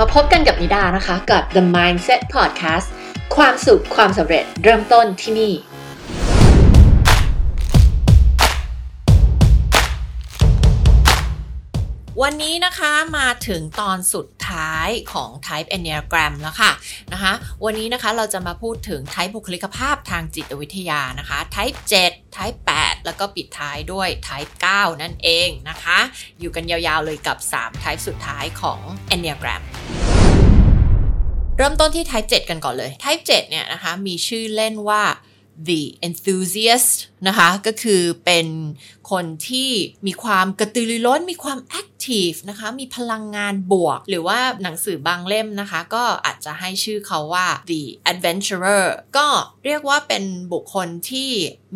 มาพบกันกับนิดานะคะ กับ The Mindset Podcast ความสุขความสำเร็จเริ่มต้นที่นี่ วันนี้นะคะมาถึงตอนสุดท้ายของ Type Enneagram แล้วค่ะนะคะวันนี้นะคะเราจะมาพูดถึง Type บุคลิกภาพทางจิตวิทยานะคะ Type 7 Type 8 แล้วก็ปิดท้ายด้วย Type 9 นั่นเองนะคะ อยู่กันยาวๆเลยกับ 3 Type สุดท้ายของ Enneagram เริ่มต้นที่ Type 7 กันก่อนเลย Type 7 เนี่ยนะคะมีชื่อเล่นว่า the enthusiast นะคะก็คือเป็น คนที่มีความกระตือรือร้นมีความ active นะคะมีพลังงานบวก หรือว่าหนังสือบางเล่มนะคะ ก็อาจจะให้ชื่อเขาว่า the adventurer ก็เรียกว่าเป็นบุคคลที่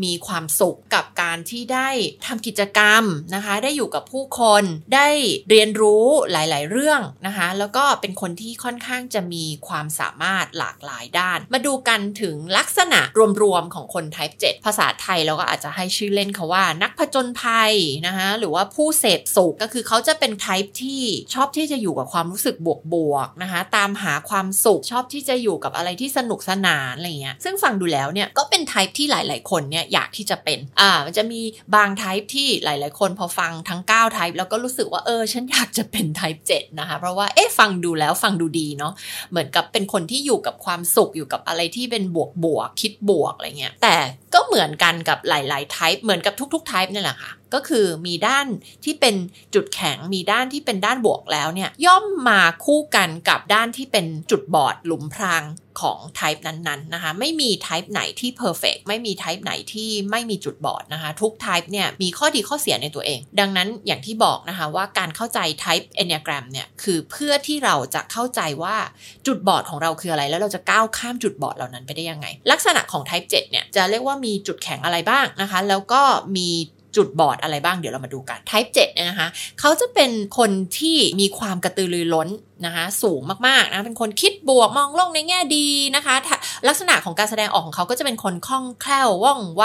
มีความสุขกับการที่ได้ทำกิจกรรมนะคะ ได้อยู่กับผู้คนได้เรียนรู้หลาย ๆ เรื่องนะคะ แล้วก็เป็นคนที่ค่อนข้างจะมีความสามารถหลากหลายด้าน มาดูกันถึงลักษณะรวม ๆ ของคน type 7 ภาษาไทยเราก็อาจจะให้ชื่อเล่นเขาว่า นักผจญนภัยนะคะหรือว่าผู้เสพสุขก็คือเขาจะเป็น type ที่ชอบที่จะอยู่กับความรู้สึกบวกๆนะคะตามหาความสุขชอบที่จะอยู่กับอะไรที่สนุกสนานอะไรเงี้ยซึ่งฟังดูแล้วเนี่ยก็เป็น type ที่หลาย ๆ คนเนี่ยอยากที่จะเป็นอ่ามันจะมีบาง type ที่หลาย ๆ คนพอฟังทั้ง9 type แล้วก็รู้สึกว่าเออฉันอยากจะเป็น type 7นะคะเพราะว่าเอ๊ะฟังดูแล้วฟังดูดีเนาะเหมือนกับเป็นคนที่อยู่กับความสุขอยู่กับอะไรที่เป็นบวกบวกคิดบวกอะไรเงี้ยแต่ก็เหมือนกันกับหลายๆ type เหมือนกับทุกๆ type นี่แหละค่ะก็คือมีด้านที่เป็นจุดแข็งมีด้านที่เป็นด้านบวกแล้วเนี่ยย่อมมาคู่กันกับด้านที่เป็นจุดบอดหลุมพรางของ type นั้นๆนะคะไม่มี type ไหนที่ perfect ไม่มี type ไหนที่ไม่มีจุดบอดนะคะทุก type เนี่ยมีข้อดีข้อเสียในตัวเอง ดังนั้นอย่างที่บอกนะคะว่าการเข้าใจ type enneagram เนี่ยคือเพื่อที่เราจะเข้าใจว่าจุดบอดของเราคืออะไร แล้วเราจะก้าวข้ามจุดบอดเหล่านั้นไปได้ยังไง ลักษณะของ type 7เนี่ยจะเรียกว่ามีจุดแข็งอะไรบ้างนะคะแล้วก็มี จุดบอดอะไรบ้างเดี๋ยวเรามาดูกัน type 7เนี่ยนะคะเขาจะเป็นคนที่มีความกระตือรือร้นนะคะสูงมากๆนะเป็นคนคิดบวกมองโลกในแง่ดีนะคะ ลักษณะของการแสดงออกของเขาก็จะเป็นคนคล่องแคล่วว่องไว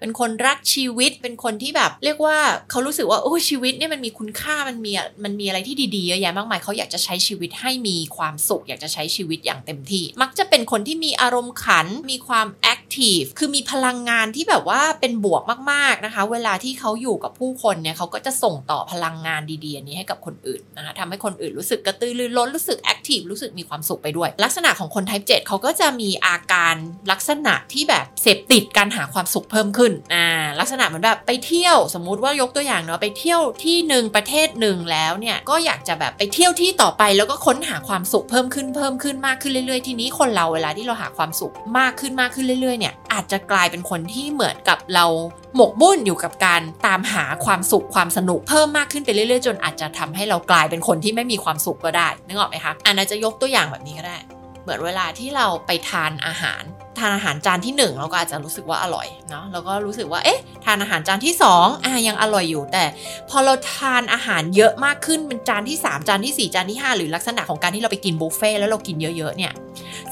เป็นคนรักชีวิต เป็นคนที่แบบ เรียกว่าเขารู้สึกว่าโอ้ชีวิตเนี่ยมันมีคุณค่ามันมีมันมีอะไรที่ดีๆเยอะแยะมากมายเขาอยากจะใช้ชีวิตให้มีความสุข อยากจะใช้ชีวิตอย่างเต็มที่ มักจะเป็นคนที่มีอารมณ์ขันมีความแอค ทีฟคือมีพลังงานที่แบบว่าเป็นบวกมากๆนะคะ เวลาที่เขาอยู่กับผู้คนเนี่ยเขาก็จะส่งต่อพลังงานดีๆนี้ให้กับคนอื่นนะคะทำให้คนอื่นรู้สึกกระตือรือร้นรู้สึกแอคทีฟรู้สึกมีความสุขไปด้วย ลักษณะของคน type 7เขาก็จะมีอาการลักษณะที่แบบเสพติดการหาความสุขเพิ่มขึ้นอ่าลักษณะเหมือนแบบไปเที่ยวสมมุติว่ายกตัวอย่างเนาะไปเที่ยวที่หนึ่งประเทศหนึ่งแล้วเนี่ยก็อยากจะแบบไปเที่ยวที่ต่อไปแล้วก็ค้นหาความสุขเพิ่มขึ้นเพิ่มขึ้นมากขึ้นเรื่อยๆ ทีนี้คนเราเวลาที่เราหาความสุขมากขึ้นมากขึ้นเรื่อยเนี่ยอาจจะกลายเป็นคนที่เหมือนกับเราหมกมุ่นอยู่กับการตามหาความสุขความสนุกเพิ่มมากขึ้นไปเรื่อยๆ จนอาจจะทำให้เรากลายเป็นคนที่ไม่มีความสุขก็ได้นึกออกไหมคะอันนั้นจะยกตัวอย่างแบบนี้ก็ได้ เหมือนเวลาที่เราไปทานอาหาร ทานอาหารจานที่ 1 เราก็อาจจะรู้สึกว่าอร่อยเนาะแล้วก็รู้สึกว่าเอ๊ะทานอาหารจานที่ 2อะยังอร่อยอยู่ แต่พอเราทานอาหารเยอะมากขึ้นเป็นจานที่ 3 จานที่ 4 จานที่ 5 หรือลักษณะของการที่เราไปกินบุฟเฟ่แล้วเรากินเยอะๆเนี่ย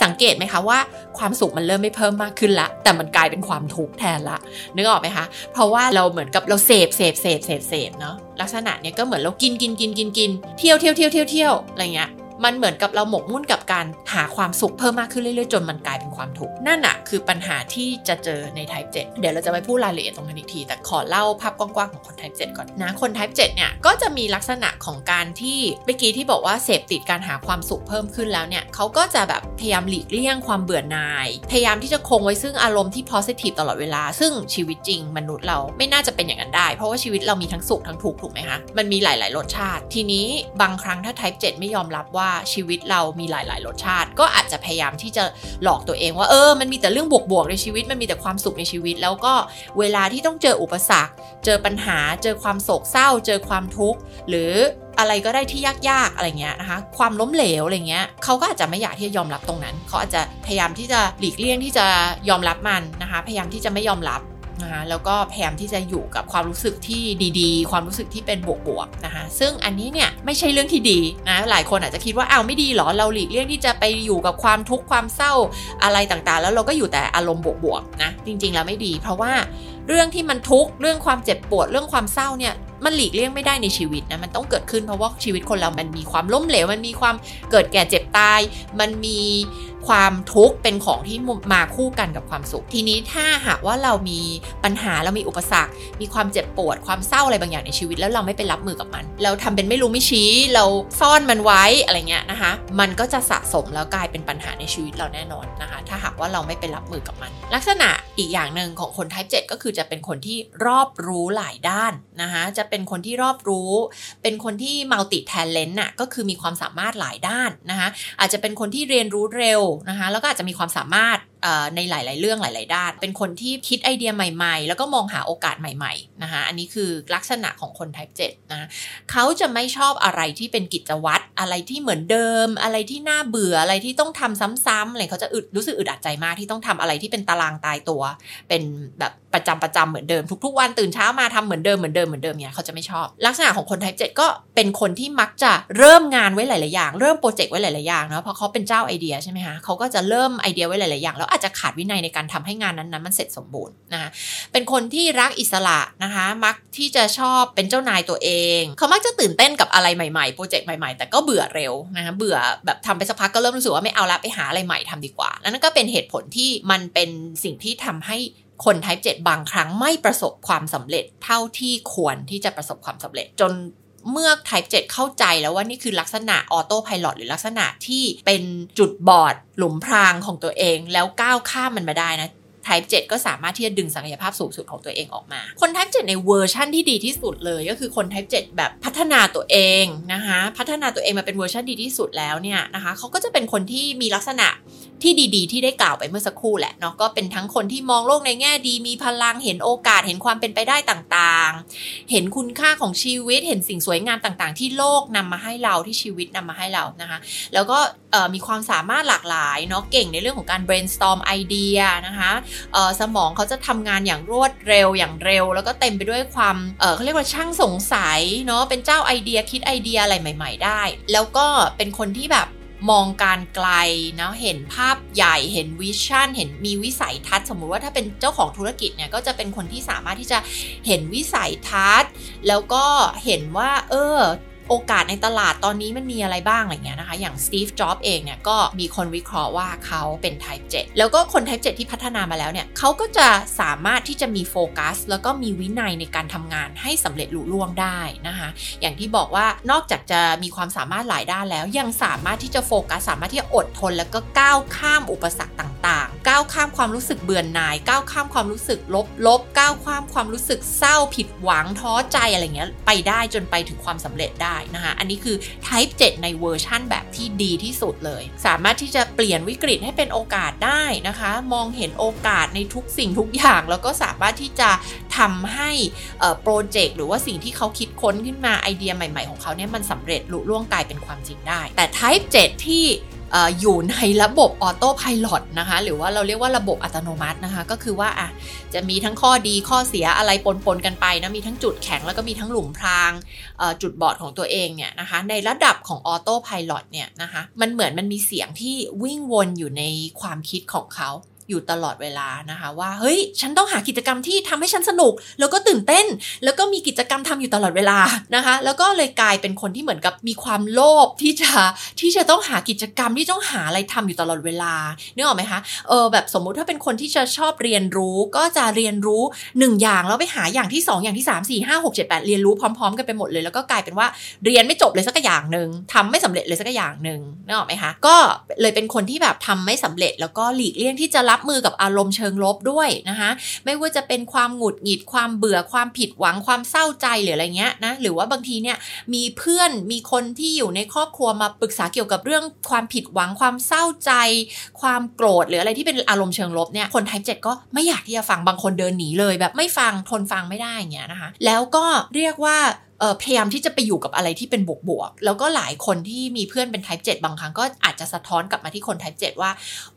สังเกตไหมคะว่าความสุขมันเริ่มไม่เพิ่มมากขึ้นละ แต่มันกลายเป็นความทุกข์แทนละนึกออกไหมคะ เพราะว่าเราเหมือนกับเราเสพเสพเสพเสพเสพเนาะลักษณะเนี้ยก็เหมือนเรากินกินกินกินกินเที่ยวเที่ยวเที่ยวเที่ยวเที่ยวอะไรเงี้ย มันเหมือนกับเราหมกมุ่นกับการหาความสุขเพิ่มมากขึ้นเรื่อยๆ จนมันกลายเป็นความทุกข์นั่นอะคือปัญหาที่จะเจอใน type 7 เดี๋ยวเราจะไปพูดรายละเอียดตรงนั้นอีกที แต่ขอเล่าภาพกว้างๆของคน type 7 ก่อนนะคน type 7 เนี่ยก็จะมีลักษณะของการที่เมื่อกี้ที่บอกว่าเสพติดการหาความสุขเพิ่มขึ้นแล้วเนี่ยเขาก็จะแบบพยายามหลีกเลี่ยงความเบื่อหน่าย พยายามที่จะคงไว้ซึ่งอารมณ์ที่ positive ตลอดเวลา ซึ่งชีวิตจริงมนุษย์เราไม่น่าจะเป็นอย่างนั้นได้ เพราะว่าชีวิตเรามีทั้งสุขทั้งทุกข์ถูกไหมคะมันมีหลาย ๆ รสชาติ ทีนี้บางครั้งถ้า type 7 ไม่ยอมรับว่าชีวิตเรามีหลาย ๆ รสชาติ ก็อาจจะพยายามที่จะหลอกตัวเองว่าเออ มันมีแต่เรื่องบวก ๆ ในชีวิต มันมีแต่ความสุขในชีวิต แล้วก็เวลาที่ต้องเจออุปสรรค เจอปัญหา เจอความโศกเศร้า เจอความทุกข์ หรืออะไรก็ได้ที่ยาก ๆ อะไรเงี้ยนะคะ ความล้มเหลวอะไรเงี้ยเขาก็อาจจะไม่อยากที่จะยอมรับตรงนั้น เขาอาจจะพยายามที่จะหลีกเลี่ยงที่จะยอมรับมันนะคะ พยายามที่จะไม่ยอมรับ นะคะแล้วก็พยายามที่จะอยู่กับความรู้สึกที่ดีๆ ความรู้สึกที่เป็นบวกๆนะคะซึ่งอันนี้เนี่ยไม่ใช่เรื่องที่ดีนะหลายคนอาจจะคิดว่าอ้าวไม่ดีหรอเราหลีกเลี่ยงที่จะไปอยู่กับความทุกข์ความเศร้าอะไรต่างๆ แล้วเราก็อยู่แต่อารมณ์บวกๆนะจริงๆแล้วไม่ดี เพราะว่าเรื่องที่มันทุกข์เรื่องความเจ็บปวดเรื่องความเศร้าเนี่ยมันหลีกเลี่ยงไม่ได้ในชีวิตนะมันต้องเกิดขึ้นเพราะว่าชีวิตคนเรามันมีความล้มเหลวมันมีความเกิดแก่เจ็บตาย มันมี ความทุกข์เป็นของที่มาคู่กันกับความสุข ทีนี้ถ้าหากว่าเรามีปัญหาเรามีอุปสรรค มีความเจ็บปวด ความเศร้าอะไรบางอย่างในชีวิต แล้วเราไม่ไปรับมือกับมัน เราทำเป็นไม่รู้ไม่ชี้ เราซ่อนมันไว้อะไรเงี้ยนะคะ มันก็จะสะสมแล้วกลายเป็นปัญหาในชีวิตเราแน่นอนนะคะ ถ้าหากว่าเราไม่ไปรับมือกับมัน ลักษณะอีกอย่างหนึ่งของคน type 7 ก็คือจะเป็นคนที่รอบรู้หลายด้านนะคะจะเป็นคนที่รอบรู้ เป็นคนที่ multi talent น่ะก็คือมีความสามารถหลายด้านนะคะอาจจะเป็นคนที่เรียนรู้เร็วนะคะแล้วก็อาจจะมีความสามารถในหลาย ๆ เรื่องหลาย ๆ ด้าน เป็นคนที่คิดไอเดียใหม่ ๆ แล้วก็มองหาโอกาสใหม่ ๆ นะคะอันนี้คือลักษณะของคน type 7 นะเขาจะไม่ชอบอะไรที่เป็นกิจวัตรอะไรที่เหมือนเดิม อะไรที่น่าเบื่ออะไรที่ต้องทำซ้ำๆอะไรเขาจะอึดรู้สึกอึดอัดใจมากที่ต้องทำอะไรที่เป็นตารางตายตัว เป็นแบบประจำประจำเหมือนเดิมทุก ๆ วันตื่นเช้ามาทำเหมือนเดิมเหมือนเดิมเหมือนเดิมเนี่ยเขาจะไม่ชอบ ลักษณะของคน type 7 ก็เป็นคนที่มักจะเริ่มงานไว้หลาย ๆ อย่าง เริ่มโปรเจกต์ไว้หลาย ๆ อย่างเนาะเพราะเขาเป็นเจ้าไอเดียใช่ไหมคะเขาก็จะเริ่มไอเดียไว้หลาย ๆ อย่างแล้วอาจจะขาดวินัยในการทำให้งานนั้นๆมันเสร็จสมบูรณ์นะคะเป็นคนที่รักอิสระนะคะมักที่จะชอบเป็นเจ้านายตัวเอง เขามักจะตื่นเต้นกับอะไรใหม่ๆโปรเจกต์ใหม่ๆ แต่ก็เบื่อเร็วนะคะเบื่อแบบทำไปสักพักก็เริ่มรู้สึกว่าไม่เอาละไปหาอะไรใหม่ทำดีกว่าแล้วนั่นก็เป็นเหตุผลที่มันเป็นสิ่งที่ทำให้คน type 7 บางครั้งไม่ประสบความสำเร็จเท่าที่ควรที่จะประสบความสำเร็จจน เมื่อ Type 7 เข้าใจแล้วว่านี่คือลักษณะ autopilot หรือลักษณะที่เป็นจุดบอดหลุมพรางของตัวเองแล้วก้าวข้ามมันมาได้นะ Type 7 ก็สามารถที่จะดึงศักยภาพสูงสุดของตัวเองออกมา คน Type 7 ในเวอร์ชั่นที่ดีที่สุดเลยก็คือคน Type 7 แบบพัฒนาตัวเองนะคะพัฒนาตัวเองมาเป็นเวอร์ชันดีที่สุดแล้วเนี่ยนะคะเขาก็จะเป็นคนที่มีลักษณะที่ดีๆ ที่ได้กล่าวไปเมื่อสักครู่แหละเนาะก็เป็นทั้งคนที่มองโลกในแง่ดี มีพลังเห็นโอกาสเห็นความเป็นไปได้ต่างๆ เห็นคุณค่าของชีวิต เห็นสิ่งสวยงามต่างๆ ที่โลกนำมาให้เราที่ชีวิตนำมาให้เรานะคะแล้วก็มีความสามารถหลากหลายเนาะเก่งในเรื่องของการ brainstorm ไอเดียนะคะสมองเขาจะทำงานอย่างรวดเร็วอย่างเร็ว แล้วก็เต็มไปด้วยความเขาเรียกว่าช่างสงสัยเนาะเป็นเจ้าไอเดียคิดไอเดียอะไรใหม่ ๆ ได้ แล้วก็เป็นคนที่แบบมองการไกลนะเห็นภาพใหญ่เห็นวิชั่น เห็นมีวิสัยทัศน์สมมุติว่าถ้าเป็นเจ้าของธุรกิจเนี่ยก็จะเป็นคนที่สามารถที่จะเห็นวิสัยทัศน์ แล้วก็เห็นว่า เออ โอกาสในตลาดตอนนี้มันมีอะไรบ้างอะไรเงี้ยนะคะ อย่างสตีฟจ็อบเองเนี่ยก็มีคนวิเคราะห์ว่าเขาเป็น type 7 แล้วก็คน type 7 ที่พัฒนามาแล้วเนี่ยเขาก็จะสามารถที่จะมีโฟกัส แล้วก็มีวินัยในการทำงานให้สำเร็จลุล่วงได้นะคะ อย่างที่บอกว่านอกจากจะมีความสามารถหลายด้านแล้ว ยังสามารถที่จะโฟกัส สามารถที่จะอดทน แล้วก็ก้าวข้ามอุปสรรคต่างๆ ก้าวข้ามความรู้สึกเบื่อหน่าย ก้าวข้ามความรู้สึกลบลบก้าวข้ามความรู้สึกเศร้าผิดหวังท้อใจอะไรเงี้ยไปได้จนไปถึงความสำเร็จได้นะคะ อันนี้คือ Type 7 ในเวอร์ชั่นแบบที่ดีที่สุดเลย สามารถที่จะเปลี่ยนวิกฤตให้เป็นโอกาสได้นะคะ มองเห็นโอกาสในทุกสิ่งทุกอย่าง แล้วก็สามารถที่จะทำให้โปรเจกต์หรือว่าสิ่งที่เขาคิดค้นขึ้นมาไอเดียใหม่ ๆ ของเขาเนี่ยมันสำเร็จลุล่วงกลายเป็นความจริงได้ แต่ Type 7 ที่ อยู่ในระบบออโต้พายโนะคะ หรือว่าเราเรียกว่าระบบอัตโนมัตินะคะ ก็คือว่าอะจะมีทั้งข้อดีข้อเสียอะไรปนๆกันไปนะมีทั้งจุดแข็งแล้วก็มีทั้งหลุมพรางจุดบอดของตัวเองเนี่ยนะคะในระดับของออโต้พายโเนี่ยนะคะมันเหมือนมันมีเสียงที่วิ่งวนอยู่ในความคิดของเขา อยู่ตลอดเวลานะคะว่าเฮ้ย ฉันต้องหากิจกรรมที่ทำให้ฉันสนุก แล้วก็ตื่นเต้น แล้วก็มีกิจกรรมทำอยู่ตลอดเวลานะคะ แล้วก็เลยกลายเป็นคนที่เหมือนกับมีความโลภที่จะที่จะต้องหากิจกรรมที่ต้องหาอะไรทำอยู่ตลอดเวลาเนื้อออกไหมคะเออแบบสมมุติถ้าเป็นคนที่จะชอบเรียนรู้ก็จะเรียนรู้ 1 อย่างแล้วไปหาอย่างที่ 2 อย่างที่ 3 4 5 6 7 8 เรียนรู้พร้อม ๆ กันไปหมดเลย แล้วก็กลายเป็นว่าเรียนไม่จบเลยสักอย่างหนึ่งทำไม่สำเร็จเลยสักอย่างหนึ่งนึกออกไหมคะก็เลยเป็นคนที่แบบทำไม่สำเร็จแล้วก็หลีกเลี่ยงที่จะรับมือกับอารมณ์เชิงลบด้วยนะคะไม่ว่าจะเป็นความหงุดหงิดความเบื่อความผิดหวังความเศร้าใจหรืออะไรเงี้ยนะหรือว่าบางทีเนี่ยมีเพื่อนมีคนที่อยู่ในครอบครัวมาปรึกษาเกี่ยวกับเรื่องความผิดหวังความเศร้าใจ ความโกรธหรืออะไรที่เป็นอารมณ์เชิงลบเนี่ยคน type เจ็ดก็ไม่อยากที่จะฟังบางคนเดินหนีเลยแบบไม่ฟังทนฟังไม่ได้เงี้ยนะคะ แล้วก็เรียกว่า พยายามที่จะไปอยู่กับอะไรที่เป็นบวกบวกแล้วก็หลายคนที่มีเพื่อนเป็น type 7 บางครั้งก็อาจจะสะท้อนกลับมาที่คน type 7 ว่า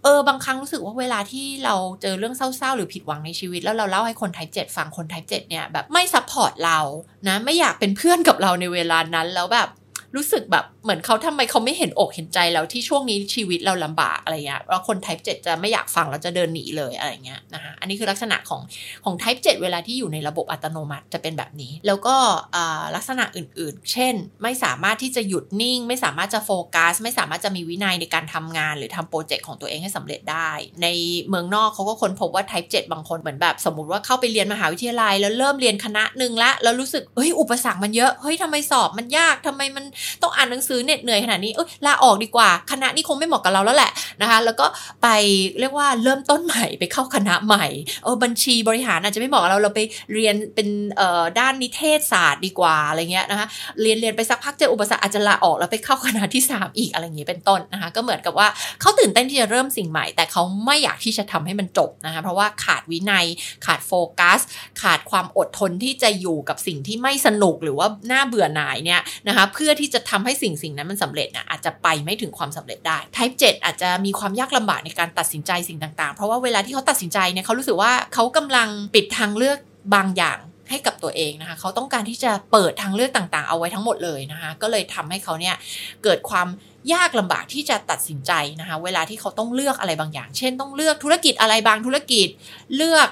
เออบางครั้งรู้สึกว่าเวลาที่เราเจอเรื่องเศร้าๆ หรือผิดหวังในชีวิต แล้วเราเล่าให้คน type 7 ฟังคน type 7 เนี่ยแบบไม่ support เรานะไม่อยากเป็นเพื่อนกับเราในเวลานั้นแล้วแบบรู้สึกแบบ เหมือนเขาทำไมเขาไม่เห็นอกเห็นใจแล้วที่ช่วงนี้ชีวิตเราลำบากอะไรเงี้ยแล้วคน type 7 จะไม่อยากฟังแล้วจะเดินหนีเลยอะไรเงี้ยนะคะอันนี้คือลักษณะของของ type 7 เวลาที่อยู่ในระบบอัตโนมัติจะเป็นแบบนี้ แล้วก็ลักษณะอื่นๆ เช่น ไม่สามารถที่จะหยุดนิ่ง ไม่สามารถจะโฟกัส ไม่สามารถจะมีวินัยในการทำงาน หรือทำโปรเจกต์ของตัวเองให้สำเร็จได้ ในเมืองนอกเขาก็ค้นพบว่า type 7 บางคนเหมือนแบบ สมมติว่าเข้าไปเรียนมหาวิทยาลัย แล้วเริ่มเรียนคณะหนึ่งละแล้วรู้สึกเฮ้ยอุปสรรคมันเยอะเฮ้ยทำไมสอบมันยากทำไมมันต้องอ่านหนังสือเหน็ดเหนื่อยขนาดนี้เอ้ยลาออกดีกว่า คณะนี้คงไม่เหมาะกับเราแล้วแหละนะคะ แล้วก็ไปเรียกว่าเริ่มต้นใหม่ไปเข้าคณะใหม่เออบัญชีบริหารอาจจะไม่เหมาะกับเราเราไปเรียนเป็นเอ่อด้านนิเทศศาสตร์ดีกว่าอะไรเงี้ยนะคะเรียนเรียนไปสักพักเจออุปสรรคอาจจะลาออกแล้วไปเข้าคณะที่ 3 อีกอะไรเงี้ยเป็นต้นนะคะ ก็เหมือนกับว่าเขาตื่นเต้นที่จะเริ่มสิ่งใหม่ แต่เขาไม่อยากที่จะทำให้มันจบนะคะเพราะว่าขาดวินัยขาดโฟกัส ขาดความอดทนที่จะอยู่กับสิ่งที่ไม่สนุกหรือว่าน่าเบื่อหน่ายเนี่ยนะคะเพื่อที่จะทำให้สิ่งสิ่งนั้นมันสำเร็จนะอาจจะไปไม่ถึงความสำเร็จได้ type 7 อาจจะมีความยากลำบากในการตัดสินใจสิ่งต่างๆ เพราะว่าเวลาที่เขาตัดสินใจเนี่ยเขารู้สึกว่าเขากำลังปิดทางเลือกบางอย่างให้กับตัวเองนะคะเขาต้องการที่จะเปิดทางเลือกต่างๆ เอาไว้ทั้งหมดเลยนะคะก็เลยทำให้เขาเนี่ยเกิดความยากลำบากที่จะตัดสินใจนะคะเวลาที่เขาต้องเลือกอะไรบางอย่าง เช่นต้องเลือกธุรกิจอะไรบางธุรกิจเลือก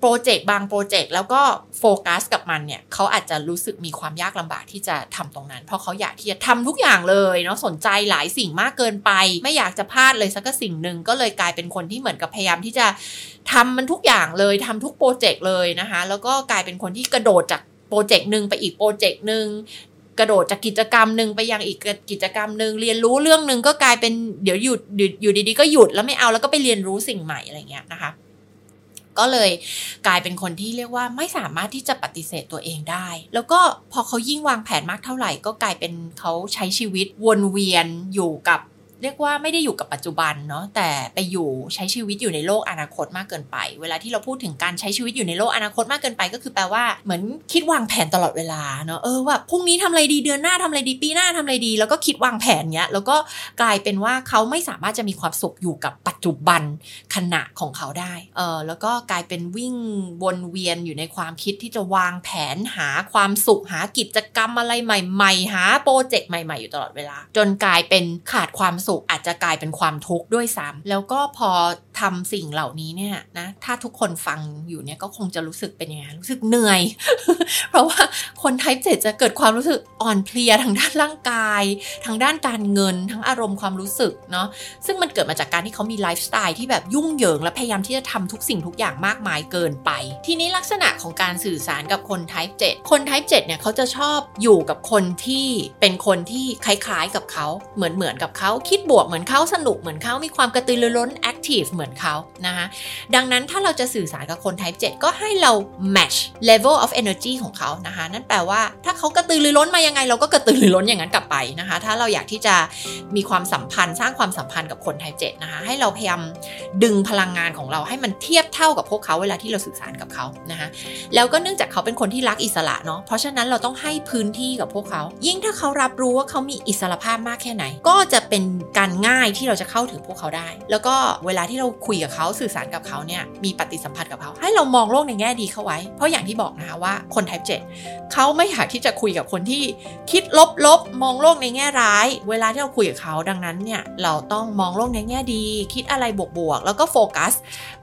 โปรเจกต์บางโปรเจกต์แล้วก็โฟกัสกับมันเนี่ยเขาอาจจะรู้สึกมีความยากลำบากที่จะทำตรงนั้น เพราะเขาอยากที่จะทำทุกอย่างเลยเนาะสนใจหลายสิ่งมากเกินไป ไม่อยากจะพลาดเลยสักสิ่งหนึ่งก็เลยกลายเป็นคนที่เหมือนกับพยายามที่จะทำมันทุกอย่างเลยทำทุกโปรเจกต์เลยนะคะแล้วก็กลายเป็นคนที่กระโดดจากโปรเจกต์หนึ่งไปอีกโปรเจกต์หนึ่งกระโดดจากกิจกรรมหนึ่งไปยังอีกกิจกรรมหนึ่งเรียนรู้เรื่องหนึ่งก็กลายเป็นเดี๋ยวหยุดอยู่ดีๆก็หยุดแล้วไม่เอาแล้วก็ไปเรียนรู้สิ่งใหม่อะไรเงี้ยนะคะ ก็เลยกลายเป็นคนที่เรียกว่าไม่สามารถที่จะปฏิเสธตัวเองได้ แล้วก็พอเขายิ่งวางแผนมากเท่าไหร่ ก็กลายเป็นเขาใช้ชีวิตวนเวียนอยู่กับ เรียกว่าไม่ได้อยู่กับปัจจุบันเนาะแต่ไปอยู่ใช้ชีวิตอยู่ในโลกอนาคตมากเกินไป เวลาที่เราพูดถึงการใช้ชีวิตอยู่ในโลกอนาคตมากเกินไป ก็คือแปลว่าเหมือนคิดวางแผนตลอดเวลาเนาะเออว่าพรุ่งนี้ทำอะไรดีเดือนหน้าทำอะไรดีปีหน้าทำอะไรดี แล้วก็คิดวางแผนเนี้ยแล้วก็กลายเป็นว่าเขาไม่สามารถจะมีความสุขอยู่กับปัจจุบันขณะของเขาได้เออแล้วก็กลายเป็นวิ่งวนเวียนอยู่ในความคิดที่จะวางแผนหาความสุขหากิจกรรมอะไรใหม่ ๆ หาโปรเจกต์ใหม่ ๆ อยู่ตลอดเวลา จนกลายเป็นขาดความสุขอาจจะกลายเป็นความทุกข์ด้วยซ้ำแล้วก็พอทำสิ่งเหล่านี้เนี่ยนะถ้าทุกคนฟังอยู่เนี่ยก็คงจะรู้สึกเป็นยังไงรู้สึกเหนื่อย เพราะว่าคนไทป์เจ็จะเกิดความรู้สึกอ่อนเพลียทางด้านร่างกาย ทางด้านการเงินทั้งอารมณ์ความรู้สึกเนาะซึ่งมันเกิดมาจากการที่เขามีไลฟ์สไตล์ที่แบบยุ่งเหยิง และพยายามที่จะทำทุกสิ่งทุกอย่างมากมายเกินไป ทีนี้ลักษณะของการสื่อสารกับคน type 7 คน type 7 เนี่ยเขาจะชอบอยู่กับคนที่เป็นคนที่คล้ายๆกับเขาเหมือนเหมือนกับเขาคิดบวกเหมือนเขาสนุกเหมือนเขามีความกระตือรือร้น active เหมือนเขานะคะดังนั้นถ้าเราจะสื่อสารกับคน type 7 ก็ให้เรา match level of energy ของเขานะคะนั่นแปลว่าถ้าเขากระตือรือร้นมายังไง เราก็กระตือรือร้นอย่างนั้นกลับไปนะคะ ถ้าเราอยากที่จะมีความสัมพันธ์ สร้างความสัมพันธ์กับคน type 7 นะคะให้เราพยายามดึงพลังงานของเราให้มันเทียบเท่ากับพวกเขาเวลาที่เราสื่อสารกับเขานะคะแล้วก็เนื่องจากเขาเป็นคนที่รักอิสระเนาะเพราะฉะนั้นเราต้องให้พื้นที่กับพวกเขา ยิ่งถ้าเขารับรู้ว่าเขามีอิสระภาพมากแค่ไหน ก็จะเป็นการง่ายที่เราจะเข้าถึงพวกเขาได้ แล้วก็เวลาที่เราคุยกับเขาสื่อสารกับเขาเนี่ยมีปฏิสัมพันธ์กับเขา ให้เรามองโลกในแง่ดีเข้าไว้ เพราะอย่างที่บอกนะคะว่าคน type 7เขาไม่อยากที่จะคุยกับคนที่คิดลบๆมองโลกในแง่ร้าย เวลาที่เราคุยกับเขาดังนั้นเนี่ยเราต้องมองโลกในแง่ดี คิดอะไรบวกๆแล้วก็โฟกัส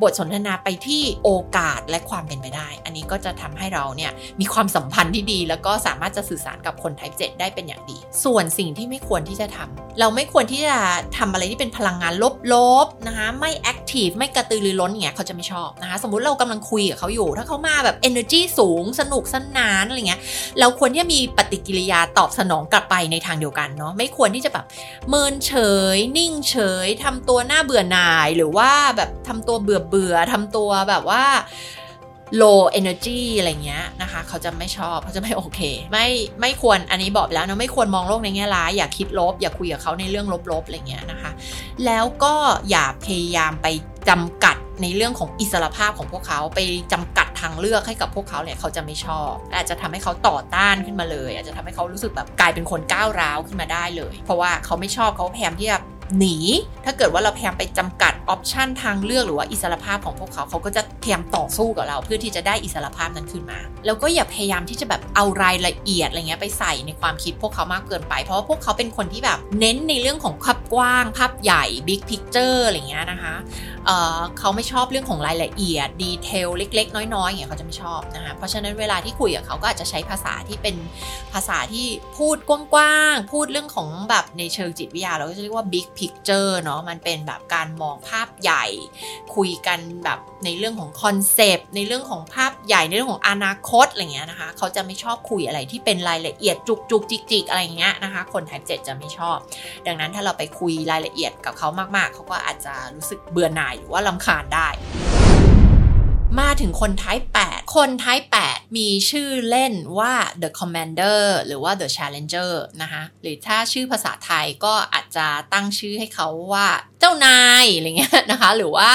บทสนทนาไปที่โอกาสและความเป็นไปได้ อันนี้ก็จะทำให้เราเนี่ยมีความสัมพันธ์ที่ดี แล้วก็สามารถจะสื่อสารกับคน type 7 ได้เป็นอย่างดี ส่วนสิ่งที่ไม่ควรที่จะทำเราไม่ควรที่จะทำอะไรที่เป็นพลังงานลบๆนะคะไม่ active ไม่กระตือรือร้นอย่างเงี้ยเขาจะไม่ชอบนะคะสมมุติเรากำลังคุยกับเขาอยู่ ถ้าเขามาแบบ energy สูงสนุกสนานอะไรเงี้ยเราควรที่จะมีปฏิกิริยาตอบสนองกลับไปในทางเดียวกันเนาะไม่ควรที่จะแบบเมินเฉย นิ่งเฉยทำตัวหน้าเบื่อหน่ายหรือว่าแบบทำตัวเบื่อเบื่อทำตัวแบบว่า low energy อะไรเงี้ยนะคะ เขาจะไม่ชอบเขาจะไม่โอเค ไม่ไม่ควรอันนี้บอกแล้วนะไม่ควรมองโลกในแง่ร้าย อย่าคิดลบ อย่าคุยกับเขาในเรื่องลบๆอะไรเงี้ยนะคะ แล้วก็อย่าพยายามไปจำกัดในเรื่องของอิสรภาพของพวกเขาไปจำกัดทางเลือกให้กับพวกเขาเนี่ยเขาจะไม่ชอบอาจจะทำให้เขาต่อต้านขึ้นมาเลย อาจจะทำให้เขารู้สึกแบบกลายเป็นคนก้าวร้าวขึ้นมาได้เลย เพราะว่าเขาไม่ชอบเขาพยายามที่จะ หนี ถ้าเกิดว่าเราพยายามไปจำกัด option ทางเลือกหรือว่าอิสรภาพของพวกเขาเขาก็จะพยายามต่อสู้กับเราเพื่อที่จะได้อิสรภาพนั้นขึ้นมา แล้วก็อย่าพยายามที่จะแบบเอารายละเอียดอะไรเงี้ยไปใส่ในความคิดพวกเขามากเกินไป เพราะว่าพวกเขาเป็นคนที่แบบเน้นในเรื่องของภาพกว้าง ภาพใหญ่ big picture อะไรเงี้ยนะคะเขาไม่ชอบเรื่องของรายละเอียด detail เล็ก ๆ น้อยๆอย่างเงี้ยเขาจะไม่ชอบนะคะเพราะฉะนั้นเวลาที่คุยกับเขาก็อาจจะใช้ภาษาที่เป็นภาษาที่พูดกว้างๆพูดเรื่องของแบบในเชิงจิตวิทยาเราก็จะเรียกว่า big พิกเจอร์เนาะมันเป็นแบบการมองภาพใหญ่ คุยกันแบบในเรื่องของคอนเซปต์ในเรื่องของภาพใหญ่ในเรื่องของอนาคตอะไรเงี้ยนะคะ เขาจะไม่ชอบคุยอะไรที่เป็นรายละเอียดจุกจุกจิกจิกอะไรเงี้ยนะคะ คน type 7จะไม่ชอบ ดังนั้นถ้าเราไปคุยรายละเอียดกับเขามากๆ เขาก็อาจจะรู้สึกเบื่อหน่ายหรือว่าลำคาญได้ มาถึงคนท้าย 8 คนท้าย 8 มีชื่อเล่นว่า the commander หรือว่า the challenger นะคะหรือถ้าชื่อภาษาไทยก็อาจจะตั้งชื่อให้เขาว่าเจ้านายอะไรเงี้ยนะคะ หรือว่า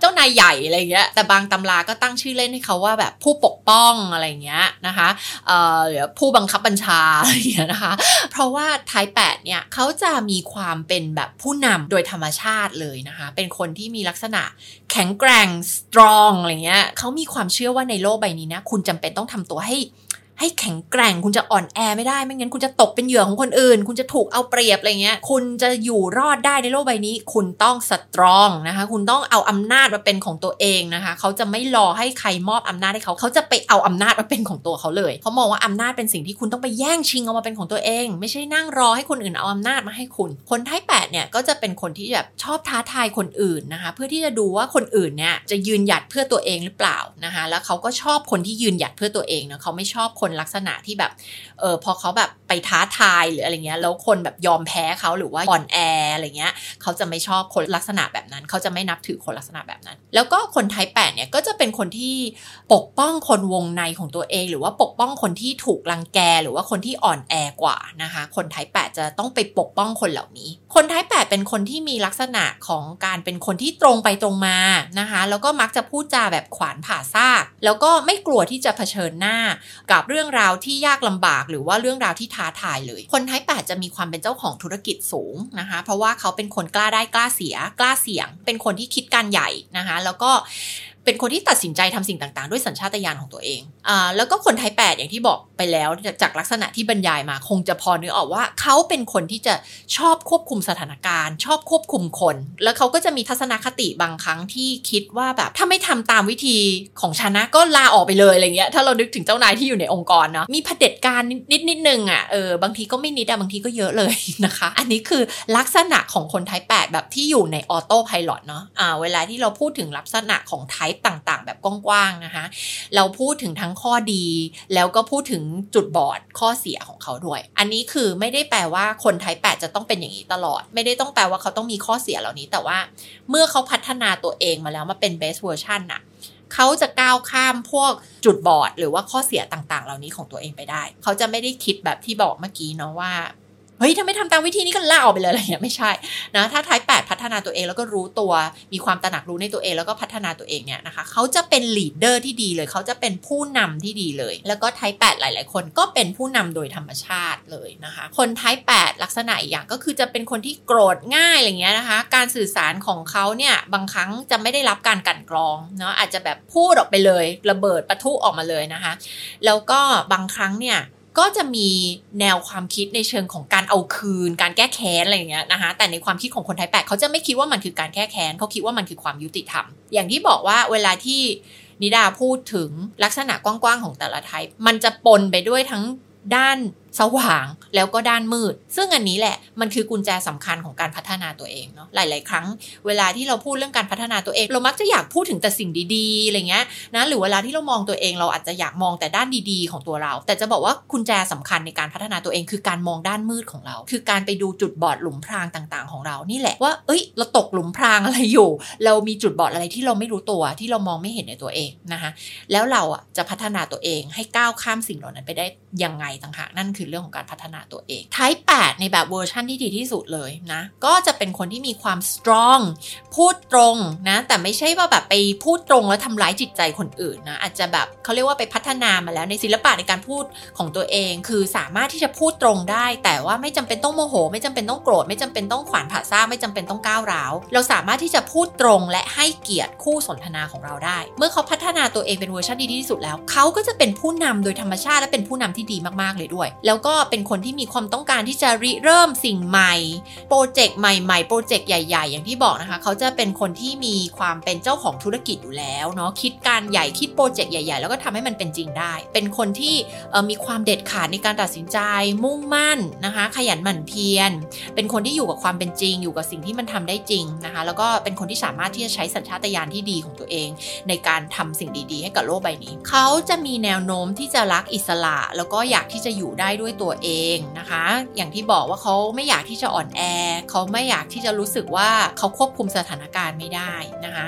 เจ้านายใหญ่อะไรเงี้ยแต่บางตำราก็ตั้งชื่อเล่นให้เขาว่าแบบผู้ปกป้องอะไรเงี้ยนะคะเอ่อหรือผู้บังคับบัญชาอะไรเงี้ยนะคะ เพราะว่าไทป์แปดเนี่ยเขาจะมีความเป็นแบบผู้นำโดยธรรมชาติเลยนะคะ เป็นคนที่มีลักษณะแข็งแกร่งสตรองอะไรเงี้ยเขามีความเชื่อว่าในโลกใบนี้นะคุณจำเป็นต้องทำตัวให้ ให้แข็งแกร่งคุณจะอ่อนแอไม่ได้ไม่งั้นคุณจะตกเป็นเหยื่อของคนอื่น คุณจะถูกเอาเปรียบอะไรเงี้ย คุณจะอยู่รอดได้ในโลกใบนี้ คุณต้องสตรองนะคะ คุณต้องเอาอำนาจมาเป็นของตัวเองนะคะ เขาจะไม่รอให้ใครมอบอำนาจให้เขา เขาจะไปเอาอำนาจมาเป็นของตัวเขาเลยเขามองว่าอำนาจเป็นสิ่งที่คุณต้องไปแย่งชิงเอามาเป็นของตัวเอง ไม่ใช่นั่งรอให้คนอื่นเอาอำนาจมาให้คุณ คนท้ายแปดเนี่ยก็จะเป็นคนที่แบบชอบท้าทายคนอื่นนะคะ เพื่อที่จะดูว่าคนอื่นเนี่ยจะยืนหยัดเพื่อตัวเองหรือเปล่านะคะ แล้วเขาก็ชอบคนที่ยืนหยัดเพื่อตัวเองนะเขาไม่ชอบคนลักษณะที่แบบเออพอเขาแบบไปท้าทายหรืออะไรเงี้ยแล้วคนแบบยอมแพ้เขาหรือว่าอ่อนแออะไรเงี้ยเขาจะไม่ชอบคนลักษณะแบบนั้น เขาจะไม่นับถือคนลักษณะแบบนั้น แล้วก็คนไทยแปดเนี่ยก็จะเป็นคนที่ปกป้องคนวงในของตัวเอง หรือว่าปกป้องคนที่ถูกรังแกหรือว่าคนที่อ่อนแอกว่านะคะคนไทยแปดจะต้องไปปกป้องคนเหล่านี้ คนไทยแปดเป็นคนที่มีลักษณะของการเป็นคนที่ตรงไปตรงมานะคะแล้วก็มักจะพูดจาแบบขวานผ่าซาก แล้วก็ไม่กลัวที่จะเผชิญหน้ากับเรื่องราวที่ยากลำบาก หรือว่าเรื่องราวที่ท้าทายเลย คนไทยแปดจะมีความเป็นเจ้าของธุรกิจสูงนะคะ เพราะว่าเขาเป็นคนกล้าได้กล้าเสีย กล้าเสี่ยง เป็นคนที่คิดการใหญ่นะคะ แล้วก็ เป็นคนที่ตัดสินใจทำสิ่งต่าง ๆ ด้วยสัญชาตญาณของตัวเองอ่าแล้วก็คนไทยแปดอย่างที่บอกไปแล้วจากลักษณะที่บรรยายมาคงจะพอนึกออกว่าเขาเป็นคนที่จะชอบควบคุมสถานการณ์ ชอบควบคุมคน แล้วเขาก็จะมีทัศนคติบางครั้งที่คิดว่าแบบถ้าไม่ทำตามวิธีของชนะก็ลาออกไปเลยอะไรเงี้ยถ้าเรานึกถึงเจ้านายที่อยู่ในองค์กรเนาะมีเผด็จการนิดนิดนึงอะเออบางทีก็ไม่นิดอะบางทีก็เยอะเลยนะคะ อันนี้คือลักษณะของคนไทยแปดแบบที่อยู่ในออโต้พายロเนาะอ่าเวลาที่เราพูดถึงลักษณะของไทป์ต่างๆ แบบกว้างๆนะคะ เราพูดถึงทั้งข้อดี แล้วก็พูดถึงจุดบอดข้อเสียของเขาด้วย อันนี้คือไม่ได้แปลว่าคนไทยแปดจะต้องเป็นอย่างนี้ตลอด ไม่ได้ต้องแปลว่าเขาต้องมีข้อเสียเหล่านี้ แต่ว่าเมื่อเขาพัฒนาตัวเองมาแล้วมาเป็น best version น่ะเขาจะก้าวข้ามพวกจุดบอด หรือว่าข้อเสียต่างๆ เหล่านี้ของตัวเองไปได้ เขาจะไม่ได้คิดแบบที่บอกเมื่อกี้เนาะว่า เฮ้ยถ้าไม่ทำตามวิธีนี้ก็ลาออกไปเลยอะไรเงี้ยไม่ใช่นะถ้า type แปดพัฒนาตัวเองแล้วก็รู้ตัวมีความตระหนักรู้ในตัวเองแล้วก็พัฒนาตัวเองเนี่ยนะคะเขาจะเป็น leader ที่ดีเลยเขาจะเป็นผู้นำที่ดีเลย แล้วก็ type แปดหลาย ๆ คนก็เป็นผู้นำโดยธรรมชาติเลยนะคะคน type แปดลักษณะอีกอย่างก็คือจะเป็นคนที่โกรธง่ายอะไรเงี้ยนะคะ การสื่อสารของเขาเนี่ยบางครั้งจะไม่ได้รับการกลั่นกรองเนาะอาจจะแบบพูดออกไปเลย ระเบิดปะทุออกมาเลยนะคะ แล้วก็บางครั้งเนี่ย ก็จะมีแนวความคิดในเชิงของการเอาคืน การแก้แค้นอะไรอย่างเงี้ยนะคะแต่ในความคิดของคนไทยแปลกเขาจะไม่คิดว่ามันคือการแก้แค้นเขาคิดว่ามันคือความยุติธรรม อย่างที่บอกว่าเวลาที่นิดาพูดถึงลักษณะกว้างๆของแต่ละไทป์มันจะปนไปด้วยทั้งด้านสว่างแล้วก็ด้านมืด ซึ่งอันนี้แหละมันคือกุญแจสำคัญของการพัฒนาตัวเองเนาะหลาย ๆ ครั้ง เวลาที่เราพูดเรื่องการพัฒนาตัวเอง เรามักจะอยากพูดถึงแต่สิ่งดีๆอะไรเงี้ยนะหรือเวลาที่เรามองตัวเองเราอาจจะอยากมองแต่ด้านดีๆ ของตัวเรา แต่จะบอกว่ากุญแจสำคัญในการพัฒนาตัวเอง คือการมองด้านมืดของเรา คือการไปดูจุดบอดหลุมพรางต่าง ๆ ของเรานี่แหละว่าเอ้ยเราตกหลุมพรางอะไรอยู่ เรามีจุดบอดอะไรที่เราไม่รู้ตัวที่เรามองไม่เห็นในตัวเองนะคะแล้วเราอะจะพัฒนาตัวเองให้ก้าวข้ามสิ่งเหล่านั้นไปได้ยังไงต่างหากนั่นคือเรื่องของการพัฒนาตัวเอง Type 8 ในแบบเวอร์ชันที่ดีที่สุดเลยนะ ก็จะเป็นคนที่มีความ strong พูดตรงนะ แต่ไม่ใช่ว่าแบบไปพูดตรงแล้วทำร้ายจิตใจคนอื่นนะ อาจจะแบบเขาเรียกว่าไปพัฒนามาแล้วในศิลปะในการพูดของตัวเอง คือสามารถที่จะพูดตรงได้ แต่ว่าไม่จำเป็นต้องโมโห ไม่จำเป็นต้องโกรธไม่จำเป็นต้องขวานผ่าซ่าไม่จำเป็นต้องก้าวร้าวเราสามารถที่จะพูดตรงและให้เกียรติคู่สนทนาของเราได้ เมื่อเขาพัฒนาตัวเองเป็นเวอร์ชันดีที่สุดแล้ว เขาก็จะเป็นผู้นำโดยธรรมชาติและเป็นผู้นำที่ดีมากๆเลยด้วยแล้วก็เป็นคนที่มีความต้องการที่จะริเริ่มสิ่งใหม่ โปรเจกต์ใหม่ๆ โปรเจกต์ใหญ่ ๆ อย่างที่บอกนะคะ เขาจะเป็นคนที่มีความเป็นเจ้าของธุรกิจอยู่แล้วเนาะ คิดการใหญ่ คิดโปรเจกต์ใหญ่ ๆ แล้วก็ทำให้มันเป็นจริงได้ เป็นคนที่มีความเด็ดขาดในการตัดสินใจ มุ่งมั่นนะคะ ขยันหมั่นเพียร เป็นคนที่อยู่กับความเป็นจริง อยู่กับสิ่งที่มันทำได้จริงนะคะ แล้วก็เป็นคนที่สามารถที่จะใช้สัญชาตญาณที่ดีของตัวเอง ในการทำสิ่งดีๆ ให้กับโลกใบนี้ เขาจะมีแนวโน้มที่จะรักอิสระ แล้วก็อยากที่จะอยู่ได้ด้วยตัวเองนะคะ อย่างที่บอกว่าเขาไม่อยากที่จะอ่อนแอเขาไม่อยากที่จะรู้สึกว่าเขาควบคุมสถานการณ์ไม่ได้นะคะ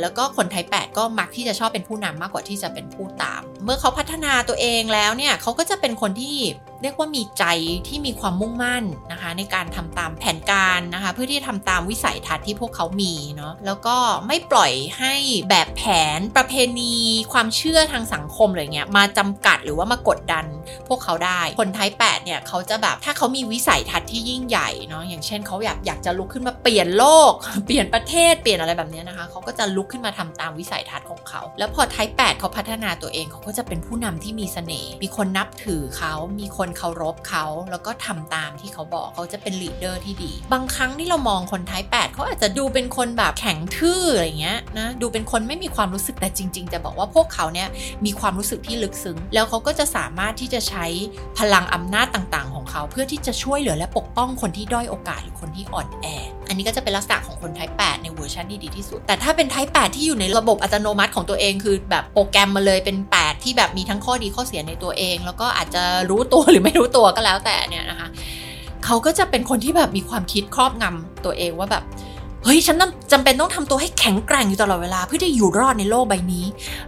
แล้วก็คนไทย 8 ก็มักที่จะชอบเป็นผู้นำมากกว่าที่จะเป็นผู้ตาม เมื่อเขาพัฒนาตัวเองแล้วเนี่ยเขาก็จะเป็นคนที่เรียกว่ามีใจที่มีความมุ่งมั่นนะคะ ในการทำตามแผนการนะคะ เพื่อที่จะทำตามวิสัยทัศน์ที่พวกเขามีเนาะแล้วก็ไม่ปล่อยให้แบบแผนประเพณี ความเชื่อทางสังคมอะไรเงี้ยมาจำกัดหรือว่ามากดดันพวกเขาได้คน type 8เนี่ยเขาจะแบบถ้าเขามีวิสัยทัศน์ที่ยิ่งใหญ่เนาะอย่างเช่นเขาอยากอยากจะลุกขึ้นมาเปลี่ยนโลก เปลี่ยนประเทศเปลี่ยนอะไรแบบนี้นะคะเขาก็จะลุกขึ้นมาทำตามวิสัยทัศน์ของเขา แล้วพอ type 8เขาพัฒนาตัวเองเขาก็จะเป็นผู้นำที่มีเสน่ห์มีคนนับถือเขามีคนเคารพเขาแล้วก็ทำตามที่เขาบอกเขาจะเป็น leader ที่ดี บางครั้งที่เรามองคน type 8เขาอาจจะดูเป็นคนแบบแข็งทื่ออะไรเงี้ยนะดูเป็นคนไม่มีความรู้สึกแต่จริง ๆ จะบอกว่าพวกเขาเนี่ยมีความรู้สึกที่ลึกซึ้ง แล้วเขาก็จะสามารถที่จะใช้พลังอำนาจต่างๆ ของเขาเพื่อที่จะช่วยเหลือและปกป้องคนที่ด้อยโอกาสหรือคนที่อ่อนแอ อันนี้ก็จะเป็นลักษณะของคนไทย8ในเวอร์ชันที่ดีที่สุด แต่ถ้าเป็นไทย8ที่อยู่ในระบบอัตโนมัติของตัวเองคือแบบโปรแกรมมาเลยเป็น 8 ที่แบบมีทั้งข้อดีข้อเสียในตัวเอง แล้วก็อาจจะรู้ตัวหรือไม่รู้ตัวก็แล้วแต่เนี่ยนะคะ เขาก็จะเป็นคนที่แบบมีความคิดครอบงำตัวเองว่าแบบ เฮ้ยฉันจำเป็นต้องทำตัวให้แข็งแกร่งอยู่ตลอดเวลาเพื่อที่อยู่รอดในโลกใบนี้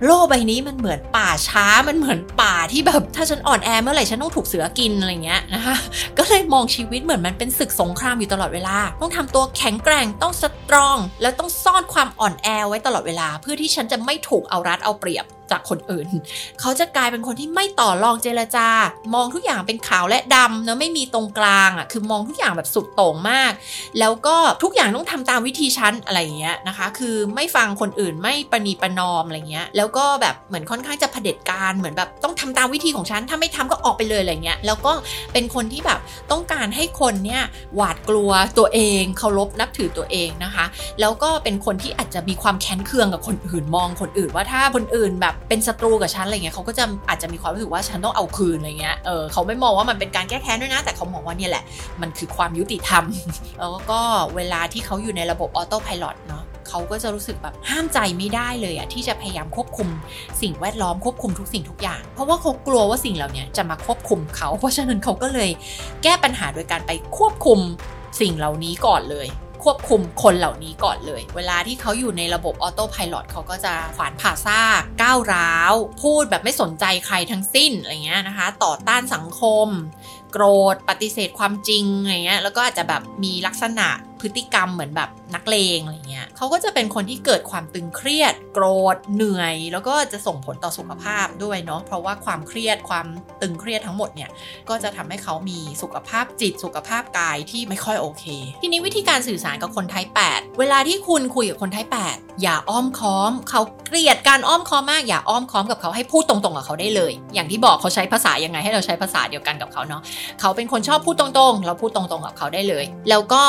โลกใบนี้มันเหมือนป่าช้ามันเหมือนป่าที่แบบ ถ้าฉันอ่อนแอเมื่อไหร่ฉันต้องถูกเสือกินอะไรเงี้ยนะคะก็เลยมองชีวิตเหมือนมันเป็นศึกสงครามอยู่ตลอดเวลา ต้องทำตัวแข็งแกร่งต้องสตรอง แล้วต้องซ่อนความอ่อนแอไว้ตลอดเวลา เพื่อที่ฉันจะไม่ถูกเอารัดเอาเปรียบ จากคนอื่น เขาจะกลายเป็นคนที่ไม่ต่อรองเจรจา มองทุกอย่างเป็นขาวและดำเนะไม่มีตรงกลางอะคือมองทุกอย่างแบบสุดโต่งมาก แล้วก็ทุกอย่างต้องทำตามวิธีฉันอะไรเงี้ยนะคะ คือไม่ฟังคนอื่นไม่ประนีประนอมอะไรเงี้ย แล้วก็แบบเหมือนค่อนข้างจะเผด็จการเหมือนแบบต้องทำตามวิธีของฉันถ้าไม่ทำก็ออกไปเลยอะไรเงี้ยแล้วก็เป็นคนที่แบบต้องการให้คนเนี่ยหวาด กลัวตัวเองเคารพนับถือตัวเองนะคะ แล้วก็เป็นคนที่อาจจะมีความแค้นเคืองกับคนอื่นมองคนอื่น ว่าถ้าคนอื่นแบบเป็นศัตรูกับฉันอะไรเงี้ยเขาก็จะอาจจะมีความรู้สึกว่าฉันต้องเอาคืนอะไรเงี้ยเออเขาไม่มองว่ามันเป็นการแก้แค้นด้วยนะ แต่เขามองว่าเนี่ยแหละ มันคือความยุติธรรม แล้วก็เวลาที่เขาอยู่ในระบบออโต้พายロเนาะเขาก็จะรู้สึกแบบห้ามใจไม่ได้เลยอะที่จะพยายามควบคุมสิ่งแวดล้อมควบคุมทุกสิ่งทุกอย่าง เพราะว่าเขากลัวว่าสิ่งเหล่านี้จะมาควบคุมเขา เพราะฉะนั้นเขาก็เลยแก้ปัญหาโดยการไปควบคุม สิ่งเหล่านี้ก่อนเลย ควบคุมคนเหล่านี้ก่อนเลย เวลาที่เขาอยู่ในระบบออโต้พายロเขาก็จะขวานผ่าซากก้าวร้าว พูดแบบไม่สนใจใครทั้งสิ้นอะไรเงี้ยนะคะ ต่อต้านสังคม โกรธปฏิเสธความจริงอะไรเงี้ยแล้วก็อาจจะแบบมีลักษณะ พฤติกรรมเหมือนแบบนักเลงอะไรเงี้ยเขาก็จะเป็นคนที่เกิดความตึงเครียด โกรธเหนื่อย แล้วก็จะส่งผลต่อสุขภาพด้วยเนาะเพราะว่าความเครียดความตึงเครียดทั้งหมดเนี่ยก็จะทำให้เขามีสุขภาพจิตสุขภาพกายที่ไม่ค่อยโอเค ทีนี้วิธีการสื่อสารกับคนไทย 8 เวลาที่คุณคุยกับคนไทย 8 อย่าอ้อมค้อม เขาเกลียดการอ้อมค้อมมากอย่าอ้อมค้อมกับเขาให้พูดตรงๆกับเขาได้เลย อย่างที่บอกเขาใช้ภาษายังไงให้เราใช้ภาษาเดียวกันกับเขาเนาะเขาเป็นคนชอบพูดตรงๆ เราพูดตรงๆกับเขาได้เลย แล้วก็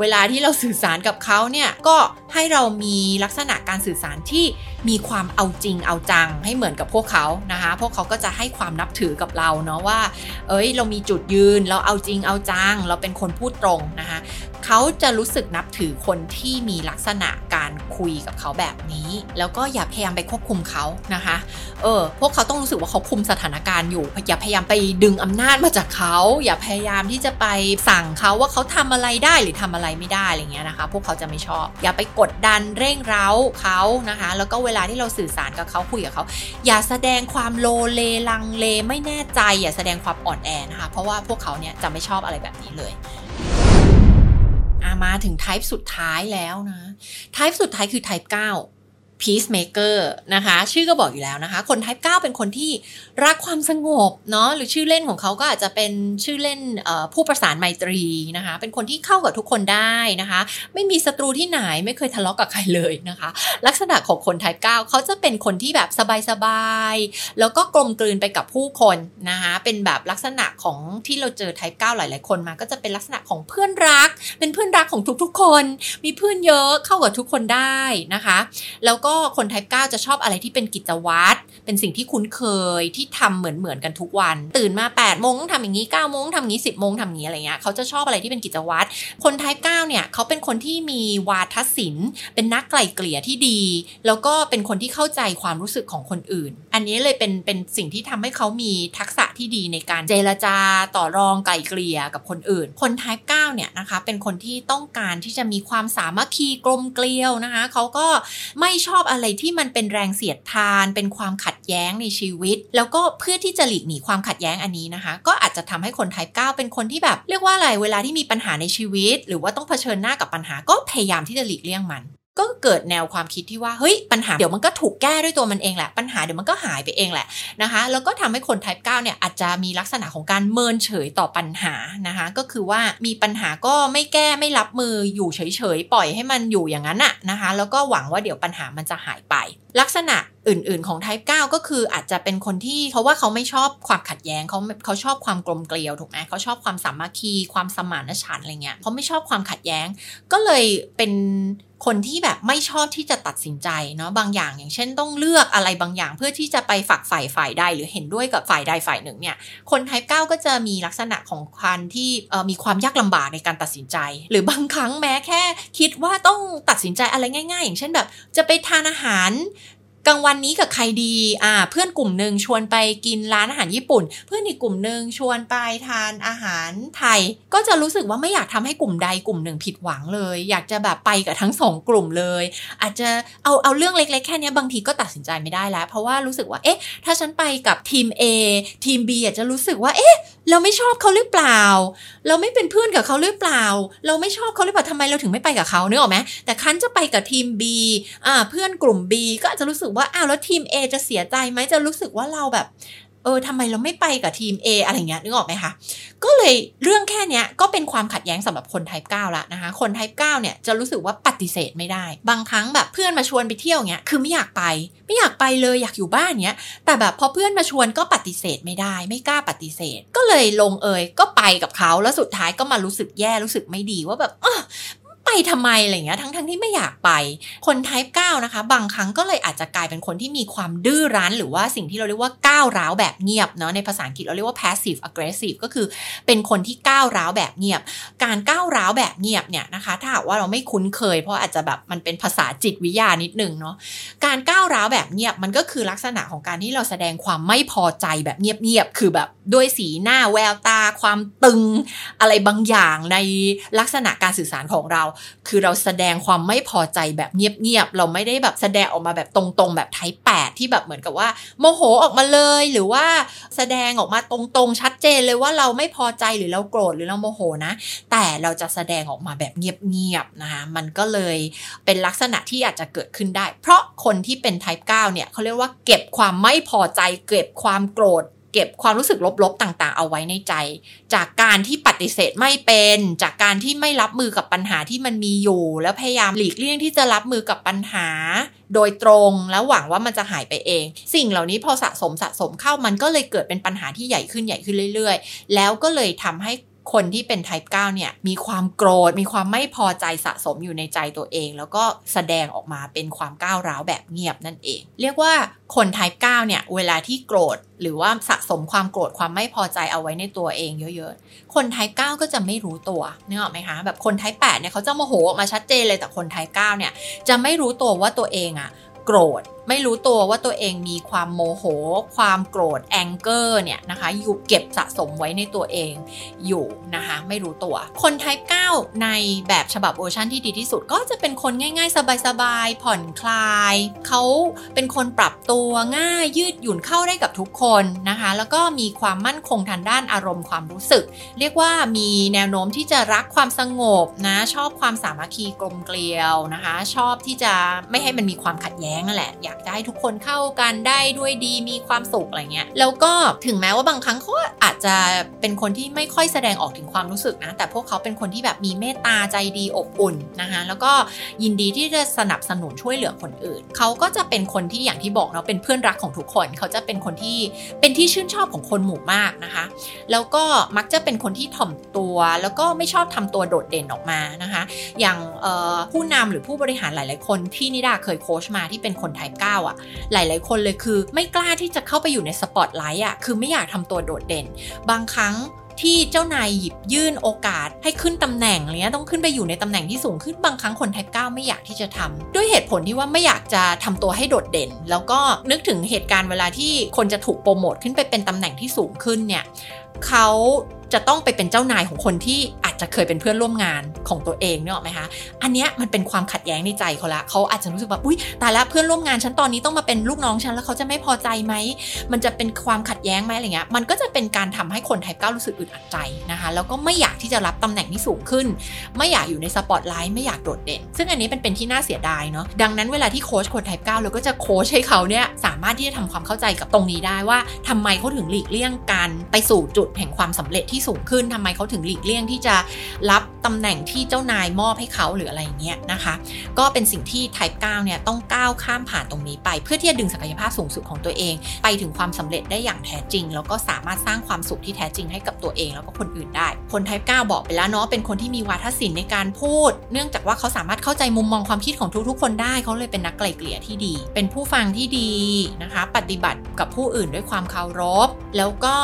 เวลาที่เราสื่อสารกับเขาเนี่ยก็ให้เรามีลักษณะการสื่อสารที่มีความเอาจริงเอาจังให้เหมือนกับพวกเขานะคะ พวกเขาก็จะให้ความนับถือกับเราเนาะว่า เอ้ย เรามีจุดยืน เราเอาจริงเอาจัง เราเป็นคนพูดตรงนะคะ เขาจะรู้สึกนับถือคนที่มีลักษณะการคุยกับเขาแบบนี้ แล้วก็อย่าพยายามไปควบคุมเขานะคะ เออ พวกเขาต้องรู้สึกว่าเขาคุมสถานการณ์อยู่ อย่าพยายามไปดึงอำนาจมาจากเขา อย่าพยายามที่จะไปสั่งเขาว่าเขาทำอะไรได้หรือทำอะไรไม่ได้อะไรเงี้ยนะคะ พวกเขาจะไม่ชอบ อย่าไปกดดันเร่งเร้าเขานะคะ แล้วก็เวลาที่เราสื่อสารกับเขาคุยกับเขา อย่าแสดงความโลเลลังเลไม่แน่ใจ อย่าแสดงความอ่อนแอนะคะ เพราะว่าพวกเขาเนี่ยจะไม่ชอบอะไรแบบนี้เลย อามาถึงไทป์สุดท้ายแล้วนะไทป์สุดท้ายคือไทป์9 peacemaker นะคะ ชื่อก็บอกอยู่แล้วนะคะ คน type 9 เป็นคนที่รักความสงบเนาะหรือชื่อเล่นของเขาก็อาจจะเป็นชื่อเล่นผู้ประสานไมตรีนะคะ เป็นคนที่เข้ากับทุกคนได้นะคะ ไม่มีศัตรูที่ไหนไม่เคยทะเลาะกกับใครเลยนะคะ ลักษณะของคน type 9 เขาจะเป็นคนที่แบบสบายๆแล้วก็กลมกลืนไปกับผู้คนนะคะเป็นแบบลักษณะของที่เราเจอ type 9 หลาย ๆ คนมา ก็จะเป็นลักษณะของเพื่อนรัก เป็นเพื่อนรักของทุกๆ คน มีเพื่อนเยอะเข้ากับทุกคนได้นะคะ แล้วก็็คนไทป์ 9 จะชอบอะไรที่เป็นกิจวัตร เป็นสิ่งที่คุ้นเคยที่ทำเหมือนเหมือนกันทุกวัน ตื่นมา8ปดโมงต้องทำอย่างนี้9ก้าโมงทำอย่างนี้ 10บโมงทำอย่างนี้อะไรเงี้ยเขาจะชอบอะไรที่เป็นกิจวัตร คนไทป์ 9 เนี่ยเขาเป็นคนที่มีวาทศิลป์ เป็นนักไกล่เกลี่ยที่ดี แล้วก็เป็นคนที่เข้าใจความรู้สึกของคนอื่น อันนี้เลยเป็นเป็นสิ่งที่ทำให้เขามีทักษะที่ดีในการเจรจาต่อรองไกล่เกลี่ยกับคนอื่น คนไทป์ 9 เนี่ยนะคะเป็นคนที่ต้องการที่จะมีความสามัคคีกลมเกลียวนะคะเขาก็ไม่ชอบอะไรที่มันเป็นแรงเสียดทาน เป็นความขัดแย้งในชีวิต แล้วก็เพื่อที่จะหลีกหนีความขัดแย้งอันนี้นะคะ ก็อาจจะทำให้คนไทป์9เป็นคนที่แบบ เรียกว่าอะไรเวลาที่มีปัญหาในชีวิต หรือว่าต้องเผชิญหน้ากับปัญหาก็พยายามที่จะหลีกเลี่ยงมัน ก็เกิดแนวความคิดที่ว่าเฮ้ยปัญหาเดี๋ยวมันก็ถูกแก้ด้วยตัวมันเองแหละปัญหาเดี๋ยวมันก็หายไปเองแหละนะคะแล้วก็ทำให้คน type 9เนี่ยอาจจะมีลักษณะของการเมินเฉยต่อปัญหานะคะก็คือว่ามีปัญหาก็ไม่แก้ไม่รับมืออยู่เฉยๆ ปล่อยให้มันอยู่อย่างนั้นอะนะคะแล้วก็หวังว่าเดี๋ยวปัญหามันจะหายไป ลักษณะอื่น ๆของ type 9 ก็คืออาจจะเป็นคนที่เพราะว่าเขาไม่ชอบความขัดแย้งเขาเขาชอบความกลมเกลียวถูกไหมเขาชอบความสามัคคี ความสมานฉันท์อะไรเงี้ยเขาไม่ชอบความขัดแย้ง ก็เลยเป็น คนที่แบบไม่ชอบที่จะตัดสินใจเนาะบางอย่างอย่างเช่นต้องเลือกอะไรบางอย่างเพื่อที่จะไปฝักฝ่ายฝ่ายใดหรือเห็นด้วยกับฝ่ายใดฝ่ายหนึ่งเนี่ยคนไทป์เก้าก็จะมีลักษณะของคันที่มีความยากลำบากในการตัดสินใจ หรือบางครั้งแม้แค่ คิดว่าต้องตัดสินใจอะไรง่าย ๆ อย่างเช่นแบบ จะไปทานอาหาร กลางวันนี้กับใครดีอ่าเพื่อนกลุ่มหนึ่งชวนไปกินร้านอาหารญี่ปุ่น เพื่อนอีกกลุ่มหนึ่งชวนไปทานอาหารไทย ก็จะรู้สึกว่าไม่อยากทำให้กลุ่มใดกลุ่มหนึ่งผิดหวังเลย อยากจะแบบไปกับทั้งสองกลุ่มเลย อาจจะเอาเอาเรื่องเล็กๆแค่นี้บางทีก็ตัดสินใจไม่ได้แล้ว เพราะว่ารู้สึกว่าเอ๊ะ ถ้าฉันไปกับทีม A ทีม B อาจจะรู้สึกว่าเอ๊ะเราไม่ชอบเขาหรือเปล่า เราไม่เป็นเพื่อนกับเขาหรือเปล่า เราไม่ชอบเขาหรือเปล่าทำไมเราถึงไม่ไปกับเขาเนื้อออกไหมแต่คันจะไปกับทีม B อ่าเพื่อนกลุ่ม B ก็อาจจะรู้สึกว่าอ้าวแล้วทีม A จะเสียใจไหมจะรู้สึกว่าเราแบบเออทำไมเราไม่ไปกับทีม A อะไรเงี้ยนึกออกไหมคะ ก็เลยเรื่องแค่นี้ก็เป็นความขัดแย้งสำหรับคนไทป์9ละนะคะ คนไทป์9เนี่ยจะรู้สึกว่าปฏิเสธไม่ได้ บางครั้งแบบเพื่อนมาชวนไปเที่ยวเงี้ยคือไม่อยากไป ไม่อยากไปเลยอยากอยู่บ้านเนี้ย แต่แบบพอเพื่อนมาชวนก็ปฏิเสธไม่ได้ ไม่กล้าปฏิเสธ ก็เลยลงเอยก็ไปกับเขาแล้วสุดท้ายก็มารู้สึกแย่รู้สึกไม่ดีว่าแบบ ไปทำไมอะไรเงี้ยทั้งทั้งที่ไม่อยากไป คน type 9นะคะ บางครั้งก็เลยอาจจะกลายเป็นคนที่มีความดื้อรั้น หรือว่าสิ่งที่เราเรียกว่าก้าวร้าวแบบเงียบเนาะในภาษาอังกฤษเราเรียกว่า passive aggressive ก็คือเป็นคนที่ก้าวร้าวแบบเงียบ การก้าวร้าวแบบเงียบเนี่ยนะคะ ถ้าหากว่าเราไม่คุ้นเคย เพราะอาจจะแบบมันเป็นภาษาจิตวิทยานิดนึงเนาะการก้าวร้าวแบบเงียบมันก็คือลักษณะของการที่เราแสดงความไม่พอใจแบบเงียบๆคือแบบด้วยสีหน้าแววตา ความตึงอะไรบางอย่างในลักษณะการสื่อสารของเราคือเราแสดงความไม่พอใจแบบเงียบๆเราไม่ได้แบบแสดงออกมาแบบตรงๆ แบบไทป์แปดที่แบบเหมือนกับว่า โมโหออกมาเลยหรือว่าแสดงออกมาตรงๆ ชัดเจนเลยว่าเราไม่พอใจหรือเราโกรธหรือเราโมโหนะ แต่เราจะแสดงออกมาแบบเงียบๆนะคะมันก็เลยเป็นลักษณะที่อาจจะเกิดขึ้นได้ เพราะคนที่เป็นไทป์9เนี่ยเขาเรียกว่าเก็บความไม่พอใจเก็บความโกรธ เก็บความรู้สึกลบๆต่างๆ เอาไว้ในใจ จากการที่ปฏิเสธไม่เป็น จากการที่ไม่รับมือกับปัญหาที่มันมีอยู่ แล้วพยายามหลีกเลี่ยงที่จะรับมือกับปัญหา โดยตรงแล้วหวังว่ามันจะหายไปเอง สิ่งเหล่านี้พอสะสมสะสมเข้ามันก็เลยเกิดเป็นปัญหาที่ใหญ่ขึ้นใหญ่ขึ้นเรื่อย ๆ แล้วก็เลยทำให้ คนที่เป็น type 9เนี่ยมีความโกรธ มีความไม่พอใจสะสมอยู่ในใจตัวเอง แล้วก็แสดงออกมาเป็นความก้าวร้าวแบบเงียบนั่นเอง เรียกว่าคน type 9เนี่ยเวลาที่โกรธหรือว่าสะสมความโกรธความไม่พอใจเอาไว้ในตัวเองเยอะๆ คน type 9ก็จะไม่รู้ตัวนึกออกไหมคะแบบคน type 8เนี่ยเขาจะโมโหออกมาชัดเจนเลยแต่คน type 9เนี่ยจะไม่รู้ตัวว่าตัวเองอะโกรธไม่รู้ตัวว่าตัวเองมีความโมโห ความโกรธ anger เนี่ยนะคะอยู่เก็บสะสมไว้ในตัวเองอยู่นะคะไม่รู้ตัว คน type 9 ในแบบฉบับเวอร์ชันที่ดีที่สุด ก็จะเป็นคนง่าย ๆ สบายๆ ผ่อนคลาย เขาเป็นคนปรับตัวง่ายยืดหยุ่นเข้าได้กับทุกคนนะคะ แล้วก็มีความมั่นคงทางด้านอารมณ์ความรู้สึก เรียกว่ามีแนวโน้มที่จะรักความสงบนะชอบความสามัคคีกลมเกลียวนะคะ ชอบที่จะไม่ให้มันมีความขัดแย้งนั่นแหละอยากจะให้ทุกคนเข้ากันได้ด้วยดีมีความสุขอะไรเงี้ยแล้วก็ถึงแม้ว่าบางครั้งเขาอาจจะเป็นคนที่ไม่ค่อยแสดงออกถึงความรู้สึกนะ แต่พวกเขาเป็นคนที่แบบมีเมตตาใจดีอบอุ่นนะคะแล้วก็ยินดีที่จะสนับสนุนช่วยเหลือคนอื่น เขาก็จะเป็นคนที่อย่างที่บอกเนาะเป็นเพื่อนรักของทุกคน เขาจะเป็นคนที่เป็นที่ชื่นชอบของคนหมู่มากนะคะ แล้วก็มักจะเป็นคนที่ถ่อมตัว แล้วก็ไม่ชอบทำตัวโดดเด่นออกมานะคะ อย่างผู้นำหรือผู้บริหารหลาย ๆ คนที่นิดาเคยโค้ชมาที่เป็นคนไทป์9 อะ หลาย ๆ คนเลยคือ ไม่กล้าที่จะเข้าไปอยู่ในสปอตไลท์อะคือไม่อยากทำตัวโดดเด่น บางครั้งที่เจ้านายหยิบยื่นโอกาสให้ขึ้นตำแหน่งเงี้ยต้องขึ้นไปอยู่ในตำแหน่งที่สูงขึ้นบางครั้งคนไทป์9ไม่อยากที่จะทำด้วยเหตุผลที่ว่าไม่อยากจะทำตัวให้โดดเด่น แล้วก็นึกถึงเหตุการณ์เวลาที่คนจะถูกโปรโมทขึ้นไปเป็นตำแหน่งที่สูงขึ้นเนี่ยเขา จะต้องไปเป็นเจ้านายของคนที่อาจจะเคยเป็นเพื่อนร่วมงานของตัวเองเนอะไหมคะ อันเนี้ยมันเป็นความขัดแย้งในใจเขาละเขาอาจจะรู้สึกว่าอุ้ยตายแล้วเพื่อนร่วมงานฉันตอนนี้ต้องมาเป็นลูกน้องฉันแล้วเขาจะไม่พอใจไหม มันจะเป็นความขัดแย้งไหมอะไรเงี้ย มันก็จะเป็นการทำให้คนไทป์เก้ารู้สึกอึดอัดใจนะคะ แล้วก็ไม่อยากที่จะรับตำแหน่งที่สูงขึ้น ไม่อยากอยู่ในสปอตไลท์ไม่อยากโดดเด่น ซึ่งอันนี้เป็นเป็นที่น่าเสียดายเนาะ ดังนั้นเวลาที่โค้ชคนไทป์เก้าเราก็จะโค้ชให้เขาเนี่ยสามารถที่จะทำความเข้าใจกับตรงนี้ได้ว่าทำไมเขาถึงหลีกเลี่ยงการไปสู่จุดแห่งความสำเร็จที่สูงขึ้นทำไมเขาถึงหลีกเลี่ยงที่จะรับตำแหน่งที่เจ้านายมอบให้เขาหรืออะไรอย่างเงี้ยนะคะ ก็เป็นสิ่งที่ Type 9เนี่ยต้องก้าวข้ามผ่านตรงนี้ไป เพื่อที่จะดึงศักยภาพสูงสุดของตัวเอง ไปถึงความสำเร็จได้อย่างแท้จริง แล้วก็สามารถสร้างความสุขที่แท้จริงให้กับตัวเอง แล้วก็คนอื่นได้ คน Type 9 บอกไปแล้วเนาะเป็นคนที่มีวาทศิลป์ในการพูด เนื่องจากว่าเขาสามารถเข้าใจมุมมองความคิดของทุกๆ คนได้เขาเลยเป็นนักไกล่เกลี่ยที่ดี เป็นผู้ฟังที่ดีนะคะ ปฏิบัติกับผู้อื่นด้วยความเคารพ แล้วก็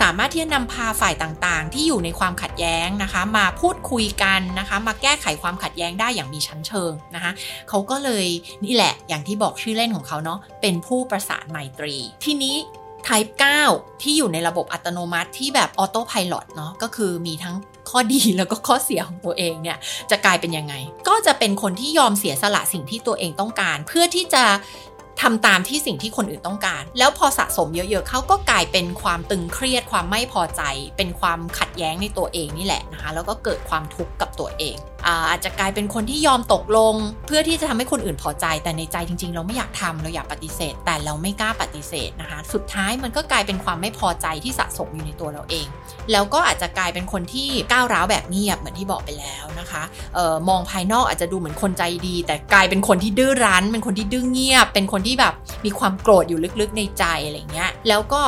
สามารถที่จะนำพาฝ่ายต่างๆ ที่อยู่ในความขัดแย้งนะคะ มาพูดคุยกันนะคะ มาแก้ไขความขัดแย้งได้อย่างมีชั้นเชิงนะคะเขาก็เลยนี่แหละอย่างที่บอกชื่อเล่นของเขาเนาะเป็นผู้ประสานไมตรี ทีนี้ Type 9 ที่อยู่ในระบบอัตโนมัติที่แบบออโต้พายロเนาะก็คือมีทั้งข้อดีแล้วก็ข้อเสียของตัวเองเนี่ยจะกลายเป็นยังไง ก็จะเป็นคนที่ยอมเสียสละสิ่งที่ตัวเองต้องการ เพื่อที่จะ ทำตามที่สิ่งที่คนอื่นต้องการ แล้วพอสะสมเยอะๆเขาก็กลายเป็นความตึงเครียดความไม่พอใจ เป็นความขัดแย้งในตัวเองนี่แหละนะคะแล้วก็เกิดความทุกข์กับตัวเองอาจจะกลายเป็นคนที่ยอมตกลง เพื่อที่จะทำให้คนอื่นพอใจ แต่ในใจจริง ๆ เราไม่อยากทำเราอยากปฏิเสธ แต่เราไม่กล้าปฏิเสธนะคะ สุดท้ายมันก็กลายเป็นความไม่พอใจที่สะสมอยู่ในตัวเราเอง แล้วก็อาจจะกลายเป็นคนที่ก้าวร้าวแบบเงียบเหมือนที่บอกไปแล้วนะคะออมองภายนอกอาจจะดูเหมือนคนใจดี แต่กลายเป็นคนที่ดื้อรั้น เป็นคนที่ดื้อเงียบ เป็นคนที่แบบมีความโกรธอยู่ลึกๆในใจอะไรเงี้ยแล้วก็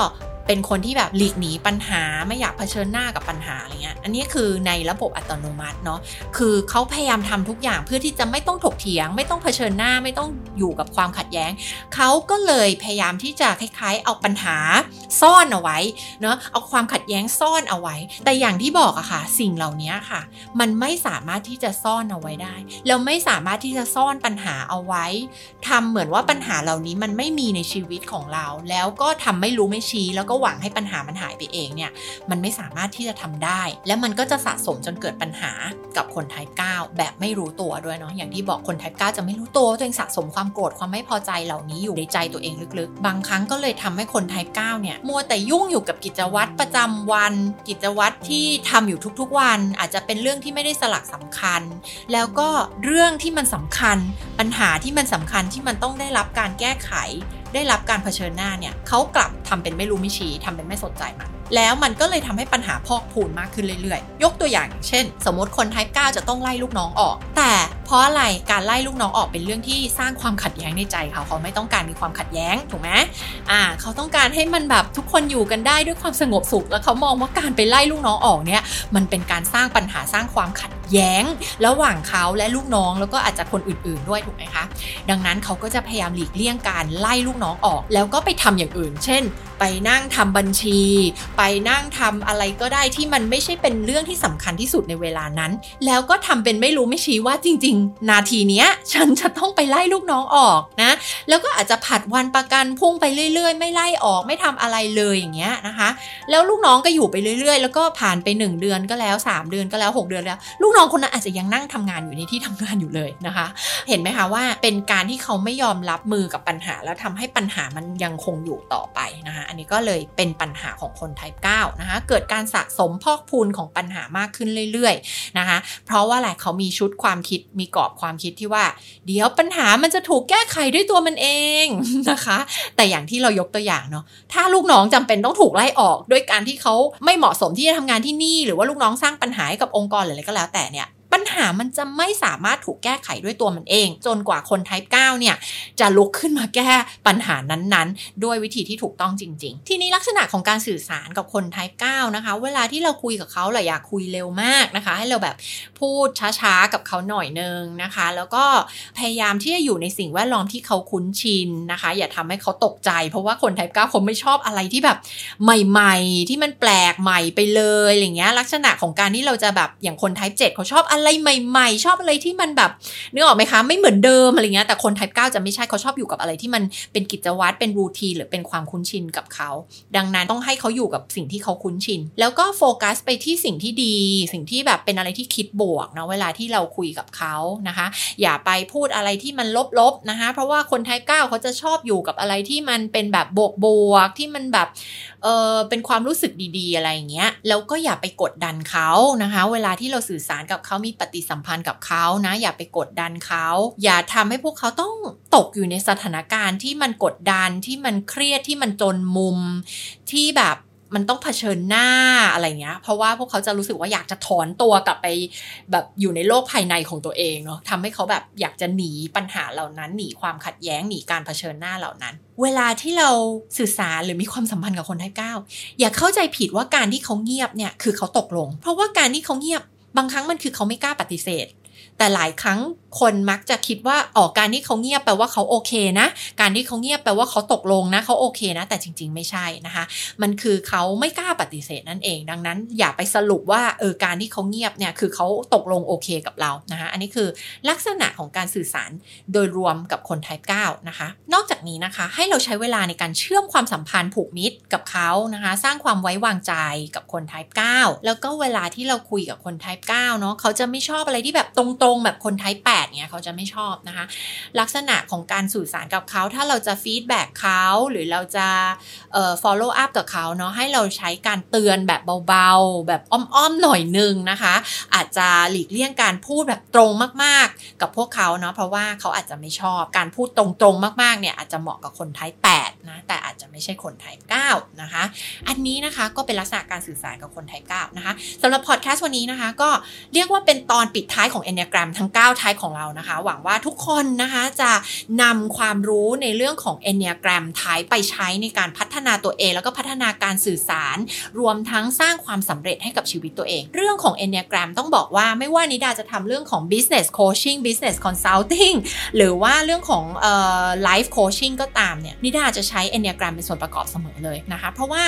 เป็นคนที่แบบหลีกหนีปัญหาไม่อยากเผชิญหน้ากับปัญหาอะไรเงี้ย อันนี้คือในระบบอัตโนมัติเนาะ คือเขาพยายามทำทุกอย่างเพื่อที่จะไม่ต้องถกเถียง ไม่ต้องเผชิญหน้าไม่ต้องอยู่กับความขัดแย้ง เขาก็เลยพยายามที่จะคล้ายๆ เอาปัญหาซ่อนเอาไว้เนาะ เอาความขัดแย้งซ่อนเอาไว้ แต่อย่างที่บอกอะค่ะ สิ่งเหล่านี้ค่ะ มันไม่สามารถที่จะซ่อนเอาไว้ได้แล้วไม่สามารถที่จะซ่อนปัญหาเอาไว้ทำเหมือนว่าปัญหาเหล่านี้มันไม่มีในชีวิตของเรา แล้วก็ทำไม่รู้ไม่ชี้แล้วก็หวังให้ปัญหามันหายไปเองเนี่ยมันไม่สามารถที่จะทำได้ และมันก็จะสะสมจนเกิดปัญหากับคนไทป์9แบบไม่รู้ตัวด้วยเนาะอย่างที่บอกคนไทป์9จะไม่รู้ตัวตัวเองสะสมความโกรธความไม่พอใจเหล่านี้อยู่ในใจตัวเองลึกๆ บางครั้งก็เลยทำให้คนไทป์9เนี่ยมัวแต่ยุ่งอยู่กับกิจวัตรประจำวัน กิจวัตรที่ทำอยู่ทุกๆวัน อาจจะเป็นเรื่องที่ไม่ได้สลักสำคัญ แล้วก็เรื่องที่มันสำคัญ ปัญหาที่มันสำคัญที่มันต้องได้รับการแก้ไข ได้รับการเผชิญหน้าเนี่ยเขากลับทำเป็นไม่รู้ไม่ชี้ทำเป็นไม่สนใจมันแล้วมันก็เลยทำให้ปัญหาพอกพูนมากขึ้นเรื่อยๆ ยกตัวอย่างเช่น สมมติคน type 9จะต้องไล่ลูกน้องออก แต่เพราะอะไรการไล่ลูกน้องออกเป็นเรื่องที่สร้างความขัดแย้งในใจเขาเขาไม่ต้องการมีความขัดแย้งถูกไหมอ่า เขาต้องการให้มันแบบทุกคนอยู่กันได้ด้วยความสงบสุข แล้วเขามองว่าการไปไล่ลูกน้องออกเนี่ย มันเป็นการสร้างปัญหาสร้างความขัดแย้ง ระหว่างเขาและลูกน้องแล้วก็อาจจะคนอื่นๆด้วยถูกไหมคะ ดังนั้นเขาก็จะพยายามหลีกเลี่ยงการไล่ลูกน้องออก แล้วก็ไปทำอย่างอื่น เช่น ไปนั่งทำบัญชีไปนั่งทำอะไรก็ได้ที่มันไม่ใช่เป็นเรื่องที่สำคัญที่สุดในเวลานั้น แล้วก็ทำเป็นไม่รู้ไม่ชี้ว่าจริง ๆ นาทีเนี้ยฉันจะต้องไปไล่ลูกน้องออกนะ แล้วก็อาจจะผัดวันประกันพุ่งไปเรื่อย ๆ ไม่ไล่ออกไม่ทำอะไรเลยอย่างเงี้ยนะคะ แล้วลูกน้องก็อยู่ไปเรื่อย ๆ แล้วก็ผ่านไป 1 เดือนก็แล้ว 3 เดือนก็แล้ว 6 เดือนแล้ว ลูกน้องคนนั้นอาจจะยังนั่งทำงานอยู่ในที่ทำงานอยู่เลยนะคะ เห็นไหมคะว่าเป็นการที่เขาไม่ยอมรับมือกับปัญหา แล้วทำให้ปัญหามันยังคงอยู่ต่อไปนะคะอันนี้ก็เลยเป็นปัญหาของคนไทยป์9นะคะเกิดการสะสมพอกพูนของปัญหามากขึ้นเรื่อยๆนะคะเพราะว่าอะไรเขามีชุดความคิดมีกรอบความคิดที่ว่า เดี๋ยวปัญหามันจะถูกแก้ไขด้วยตัวมันเองนะคะ แต่อย่างที่เรายกตัวอย่างเนาะถ้าลูกน้องจำเป็นต้องถูกไล่ออก ด้วยการที่เขาไม่เหมาะสมที่จะทำงานที่นี่ หรือว่าลูกน้องสร้างปัญหาให้กับองค์กรหรืออะไรก็แล้วแต่เนี่ย ปัญหามันจะไม่สามารถถูกแก้ไขด้วยตัวมันเอง จนกว่าคนไทป์9เนี่ย จะลุกขึ้นมาแก้ปัญหานั้นๆ ด้วยวิธีที่ถูกต้องจริง ๆ ทีนี้ลักษณะของการสื่อสารกับคนไทป์9นะคะ เวลาที่เราคุยกับเขาเราอยากคุยเร็วมากนะคะ ให้เราแบบพูดช้าๆกับเขาหน่อยนึงนะคะ แล้วก็พยายามที่จะอยู่ในสิ่งแวดล้อมที่เขาคุ้นชินนะคะ อย่าทำให้เขาตกใจ เพราะว่าคนไทป์9เขาไม่ชอบอะไรที่แบบใหม่ ๆ ที่มันแปลกใหม่ไปเลยอะไรเงี้ยลักษณะของการที่เราจะแบบอย่างคนไทป์7เขาชอบอะไรใหม่ๆ ชอบอะไรที่มันแบบนึกออกไหมคะ ไม่เหมือนเดิมอะไรเงี้ยแต่คนไทป์9จะไม่ใช่เขาชอบอยู่กับอะไรที่มันเป็นกิจวัตรเป็นรูทีนหรือเป็นความคุ้นชินกับเขา ดังนั้นต้องให้เขาอยู่กับสิ่งที่เขาคุ้นชิน แล้วก็โฟกัสไปที่สิ่งที่ดี สิ่งที่แบบเป็นอะไรที่คิดบวกนะเวลาที่เราคุยกับเขานะคะ อย่าไปพูดอะไรที่มันลบๆนะคะ เพราะว่าคนไทป์9เขาจะชอบอยู่กับอะไรที่มันเป็นแบบบวกๆที่มันแบบ เออเป็นความรู้สึกดีๆ อะไรอย่างเงี้ยแล้วก็อย่าไปกดดันเขานะคะ เวลาที่เราสื่อสารกับเขามีปฏิสัมพันธ์กับเขานะ อย่าไปกดดันเขา อย่าทำให้พวกเขาต้องตกอยู่ในสถานการณ์ที่มันกดดันที่มันเครียดที่มันจนมุมที่แบบ มันต้องเผชิญหน้าอะไรเงี้ย เพราะว่าพวกเขาจะรู้สึกว่าอยากจะถอนตัวกลับไปแบบอยู่ในโลกภายในของตัวเองเนาะทำให้เขาแบบอยากจะหนีปัญหาเหล่านั้น หนีความขัดแย้งหนีการเผชิญหน้าเหล่านั้น เวลาที่เราสื่อสารหรือมีความสัมพันธ์กับคนไทป์เก้าอย่าเข้าใจผิดว่าการที่เขาเงียบเนี่ยคือเขาตกลง เพราะว่าการที่เขาเงียบบางครั้งมันคือเขาไม่กล้าปฏิเสธ แต่หลายครั้งคนมักจะคิดว่าออกการที่เขาเงียบแปลว่าเขาโอเคนะ การที่เขาเงียบแปลว่าเขาตกลงนะเขาโอเคนะ แต่จริง ๆ ไม่ใช่นะคะ มันคือเขาไม่กล้าปฏิเสธนั่นเอง ดังนั้น อย่าไปสรุปว่าเออการที่เขาเงียบเนี่ยคือเขาตกลงโอเคกับเรานะคะอันนี้คือลักษณะของการสื่อสารโดยรวมกับคน type 9นะคะ นอกจากนี้นะคะให้เราใช้เวลาในการเชื่อมความสัมพันธ์ผูกมิตรกับเขานะคะ สร้างความไว้วางใจกับคน type 9แล้วก็เวลาที่เราคุยกับคน type 9เนาะเขาจะไม่ชอบอะไรที่แบบตรงๆงแบบคน type 8เนี่ยเขาจะไม่ชอบนะคะ ลักษณะของการสื่อสารกับเขา ถ้าเราจะฟีดแบ็กเขาหรือเราจะเอ่อ follow up กับเขาเนาะให้เราใช้การเตือนแบบเบาๆ แบบอ้อมๆหน่อยนึงนะคะ อาจจะหลีกเลี่ยงการพูดแบบตรงมากๆ กับพวกเขาเนาะเพราะว่าเขาอาจจะไม่ชอบการพูดตรงๆมากๆเนี่ยอาจจะเหมาะกับคนไทป์8นะแต่อาจจะไม่ใช่คนไทป์9นะคะอันนี้นะคะก็เป็นลักษณะการสื่อสารกับคนไทป์9นะคะสำหรับพอดแคสต์วันนี้นะคะก็เรียกว่าเป็นตอนปิดท้ายของทั้ง9 type ของเรานะคะ หวังว่าทุกคนนะคะจะนำความรู้ในเรื่องของ Enneagram type ไปใช้ในการพัฒนาตัวเอง แล้วก็พัฒนาการสื่อสาร รวมทั้งสร้างความสำเร็จให้กับชีวิตตัวเอง เรื่องของ Enneagram ต้องบอกว่าไม่ว่านิดาจะทำเรื่องของ business coaching business consulting หรือว่าเรื่องของเอ่อ life coaching ก็ตามเนี่ยนิดาจะใช้ Enneagram เป็นส่วนประกอบเสมอเลยนะคะเพราะว่า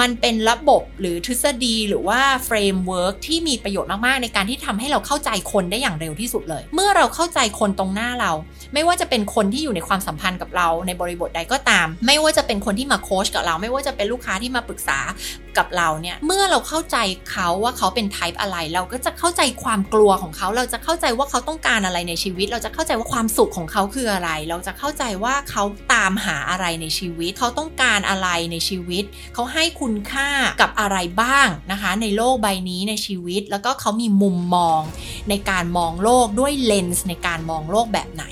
มันเป็นระบบหรือทฤษฎีหรือว่า framework ที่มีประโยชน์มากๆ ในการที่ทำให้เราเข้าใจคนได้อย่างเร็วที่สุดเลย เมื่อเราเข้าใจคนตรงหน้าเรา ไม่ว่าจะเป็นคนที่อยู่ในความสัมพันธ์กับเราในบริบทใดก็ตาม ไม่ว่าจะเป็นคนที่มาโค้ชกับเรา ไม่ว่าจะเป็นลูกค้าที่มาปรึกษากับเราเนี่ย เมื่อเราเข้าใจเขาว่าเขาเป็นไทป์อะไร เราก็จะเข้าใจความกลัวของเขา เราจะเข้าใจว่าเขาต้องการอะไรในชีวิต เราจะเข้าใจว่าความสุขของเขาคืออะไร เราจะเข้าใจว่าเขาตามหาอะไรในชีวิต เขาต้องการอะไรในชีวิต เขาให้คุณค่ากับอะไรบ้างนะคะ ในโลกใบนี้ในชีวิต แล้วก็เขามีมุมมองในการมองโลกด้วยเลนส์ในการมองโลกแบบไหน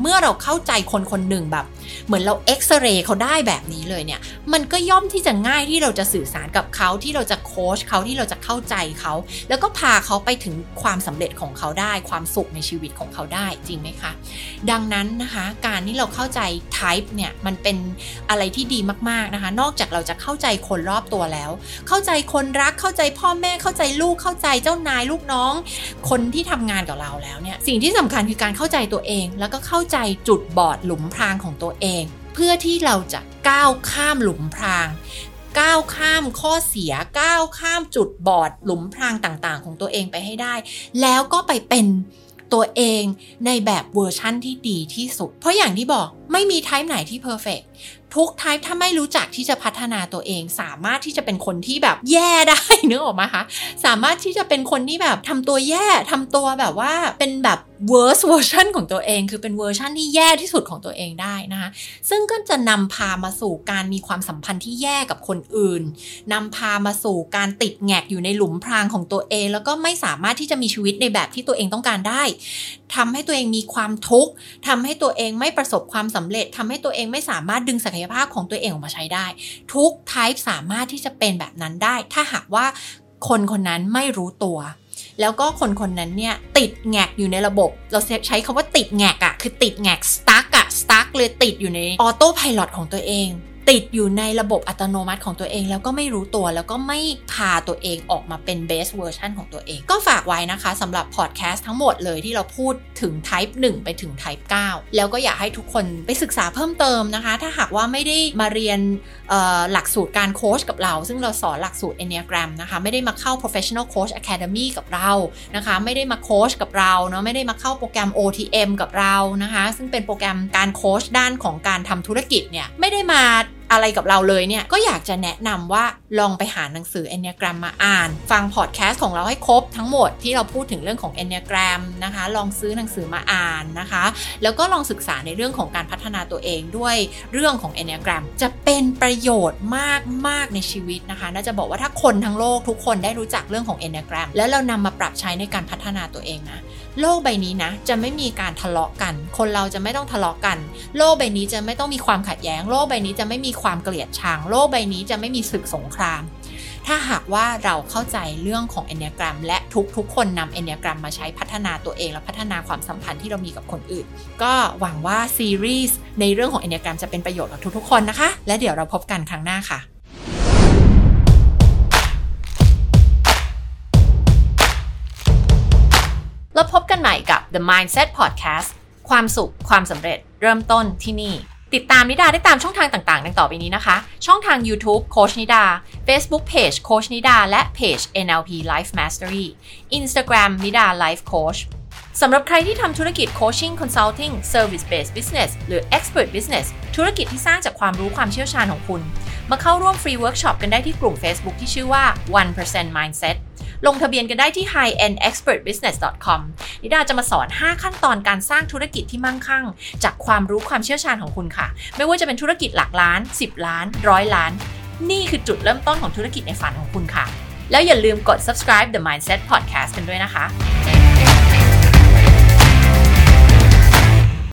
เมื่อเราเข้าใจคนคนหนึ่งแบบ เหมือนเราเอ็กซเรย์เขาได้แบบนี้เลยเนี่ย มันก็ย่อมที่จะง่ายที่เราจะสื่อสารกับเขาที่เราจะโค้ชเขาที่เราจะเข้าใจเขา แล้วก็พาเขาไปถึงความสำเร็จของเขาได้ ความสุขในชีวิตของเขาได้จริงไหมคะ ดังนั้นนะคะ การที่เราเข้าใจ type เนี่ยมันเป็นอะไรที่ดีมากๆนะคะ นอกจากเราจะเข้าใจคนรอบตัวแล้ว เข้าใจคนรักเข้าใจพ่อแม่เข้าใจลูกเข้าใจเจ้านายลูกน้อง คนที่ทำงานกับเราแล้วเนี่ยสิ่งที่สำคัญคือการเข้าใจตัวเองแล้วก็เข้าาใจจุดบอดหลุมพรางของตัวเอง เพื่อที่เราจะก้าวข้ามหลุมพรางก้าวข้ามข้อเสียก้าวข้ามจุดบอดหลุมพรางต่างๆ ของตัวเองไปให้ได้ แล้วก็ไปเป็นตัวเองในแบบเวอร์ชั่นที่ดีที่สุด เพราะอย่างที่บอกไม่มี type ไหนที่ perfect ทุก type ถ้าไม่รู้จักที่จะพัฒนาตัวเอง สามารถที่จะเป็นคนที่แบบแย่ได้เนึกออกมั้ยคะสามารถที่จะเป็นคนที่แบบทำตัวแย่ทำตัวแบบว่าเป็นแบบ worst version ของตัวเอง คือเป็นเวอร์ชันที่แย่ที่สุดของตัวเองได้นะคะซึ่งก็จะนำพามาสู่การมีความสัมพันธ์ที่แย่กับคนอื่นนำพามาสู่การติดแงกอยู่ในหลุมพรางของตัวเอง แล้วก็ไม่สามารถที่จะมีชีวิตในแบบที่ตัวเองต้องการได้ทำให้ตัวเองมีความทุกข์ทำให้ตัวเองไม่ประสบความสำเร็จทำให้ตัวเองไม่สามารถดึงศักยภาพของตัวเองออกมาใช้ได้ ทุก type สามารถที่จะเป็นแบบนั้นได้ ถ้าหากว่าคนคนนั้นไม่รู้ตัว แล้วก็คนคนนั้นเนี่ยติดแงกอยู่ในระบบ เราใช้คำว่าติดแงกอะคือติดแงก stuck อะ stuck เลยติดอยู่ในออโต้พายロของตัวเอง ติดอยู่ในระบบอัตโนมัติของตัวเอง แล้วก็ไม่รู้ตัวแล้วก็ไม่พาตัวเองออกมาเป็น best version ของตัวเอง ก็ฝากไว้นะคะสำหรับพอดแคสต์ทั้งหมดเลยที่เราพูดถึง type 1 ไปถึง type 9 แล้วก็อยากให้ทุกคนไปศึกษาเพิ่มเติมนะคะ ถ้าหากว่าไม่ได้มาเรียนหลักสูตรการโค้ชกับเรา ซึ่งเราสอนหลักสูตร Enneagram นะคะไม่ได้มาเข้า professional coach academy กับเรานะคะไม่ได้มาโค้ชกับเราเนาะไม่ได้มาเข้าโปรแกรม OTM กับเรานะคะ ซึ่งเป็นโปรแกรมการโค้ชด้านของการทำธุรกิจเนี่ยไม่ได้มา อะไรกับเราเลยเนี่ย ก็อยากจะแนะนำว่าลองไปหาหนังสือ Enneagram มมาอ่าน ฟังพอดแคสต์ของเราให้ครบทั้งหมดที่เราพูดถึงเรื่องของ Enneagram นะคะ ลองซื้อหนังสือมาอ่านนะคะ แล้วก็ลองศึกษาในเรื่องของการพัฒนาตัวเองด้วยเรื่องของ Enneagram จะเป็นประโยชน์มากมากในชีวิตนะคะ น่าจะบอกว่าถ้าคนทั้งโลกทุกคนได้รู้จักเรื่องของ Enneagram แล้วเรานำมาปรับใช้ในการพัฒนาตัวเองนะโลกใบนี้นะจะไม่มีการทะเลาะกัน คนเราจะไม่ต้องทะเลาะกัน โลกใบนี้จะไม่ต้องมีความขัดแย้ง โลกใบนี้จะไม่มีความเกลียดชังโลกใบนี้จะไม่มีศึกสงคราม ถ้าหากว่าเราเข้าใจเรื่องของ Enneagram และทุกๆ คนนำ Enneagram มาใช้พัฒนาตัวเองและพัฒนาความสัมพันธ์ที่เรามีกับคนอื่น ก็หวังว่าซีรีส์ในเรื่องของ Enneagram จะเป็นประโยชน์กับทุกๆ คนนะคะ และเดี๋ยวเราพบกันครั้งหน้าค่ะแล้วพบกันใหม่กับ The Mindset Podcast ความสุข ความสำเร็จ เริ่มต้นที่นี่ ติดตามนิดาได้ตามช่องทางต่างๆ ดังต่อไปนี้นะคะ ช่องทาง YouTube โค้ชนิดา Facebook Page โค้ชนิดา และ Page NLP Life Mastery Instagram นิดา Life Coach สำหรับใครที่ทำธุรกิจ Coaching Consulting Service Based Business หรือ Expert Business ธุรกิจที่สร้างจากความรู้ความเชี่ยวชาญของคุณ มาเข้าร่วมฟรีเวิร์กช็อปกันได้ที่กลุ่ม Facebook ที่ชื่อว่า 1% Mindset ลงทะเบียนกันได้ที่ highendexpertbusiness.com นิดาจะมาสอน 5 ขั้นตอนการสร้างธุรกิจที่มั่งคั่ง จากความรู้ความเชี่ยวชาญของคุณค่ะ ไม่ว่าจะเป็นธุรกิจหลักล้าน 10 ล้านร้อยล้าน นี่คือจุดเริ่มต้นของธุรกิจในฝันของคุณค่ะ แล้วอย่าลืมกด subscribe the mindset podcast กันด้วยนะคะ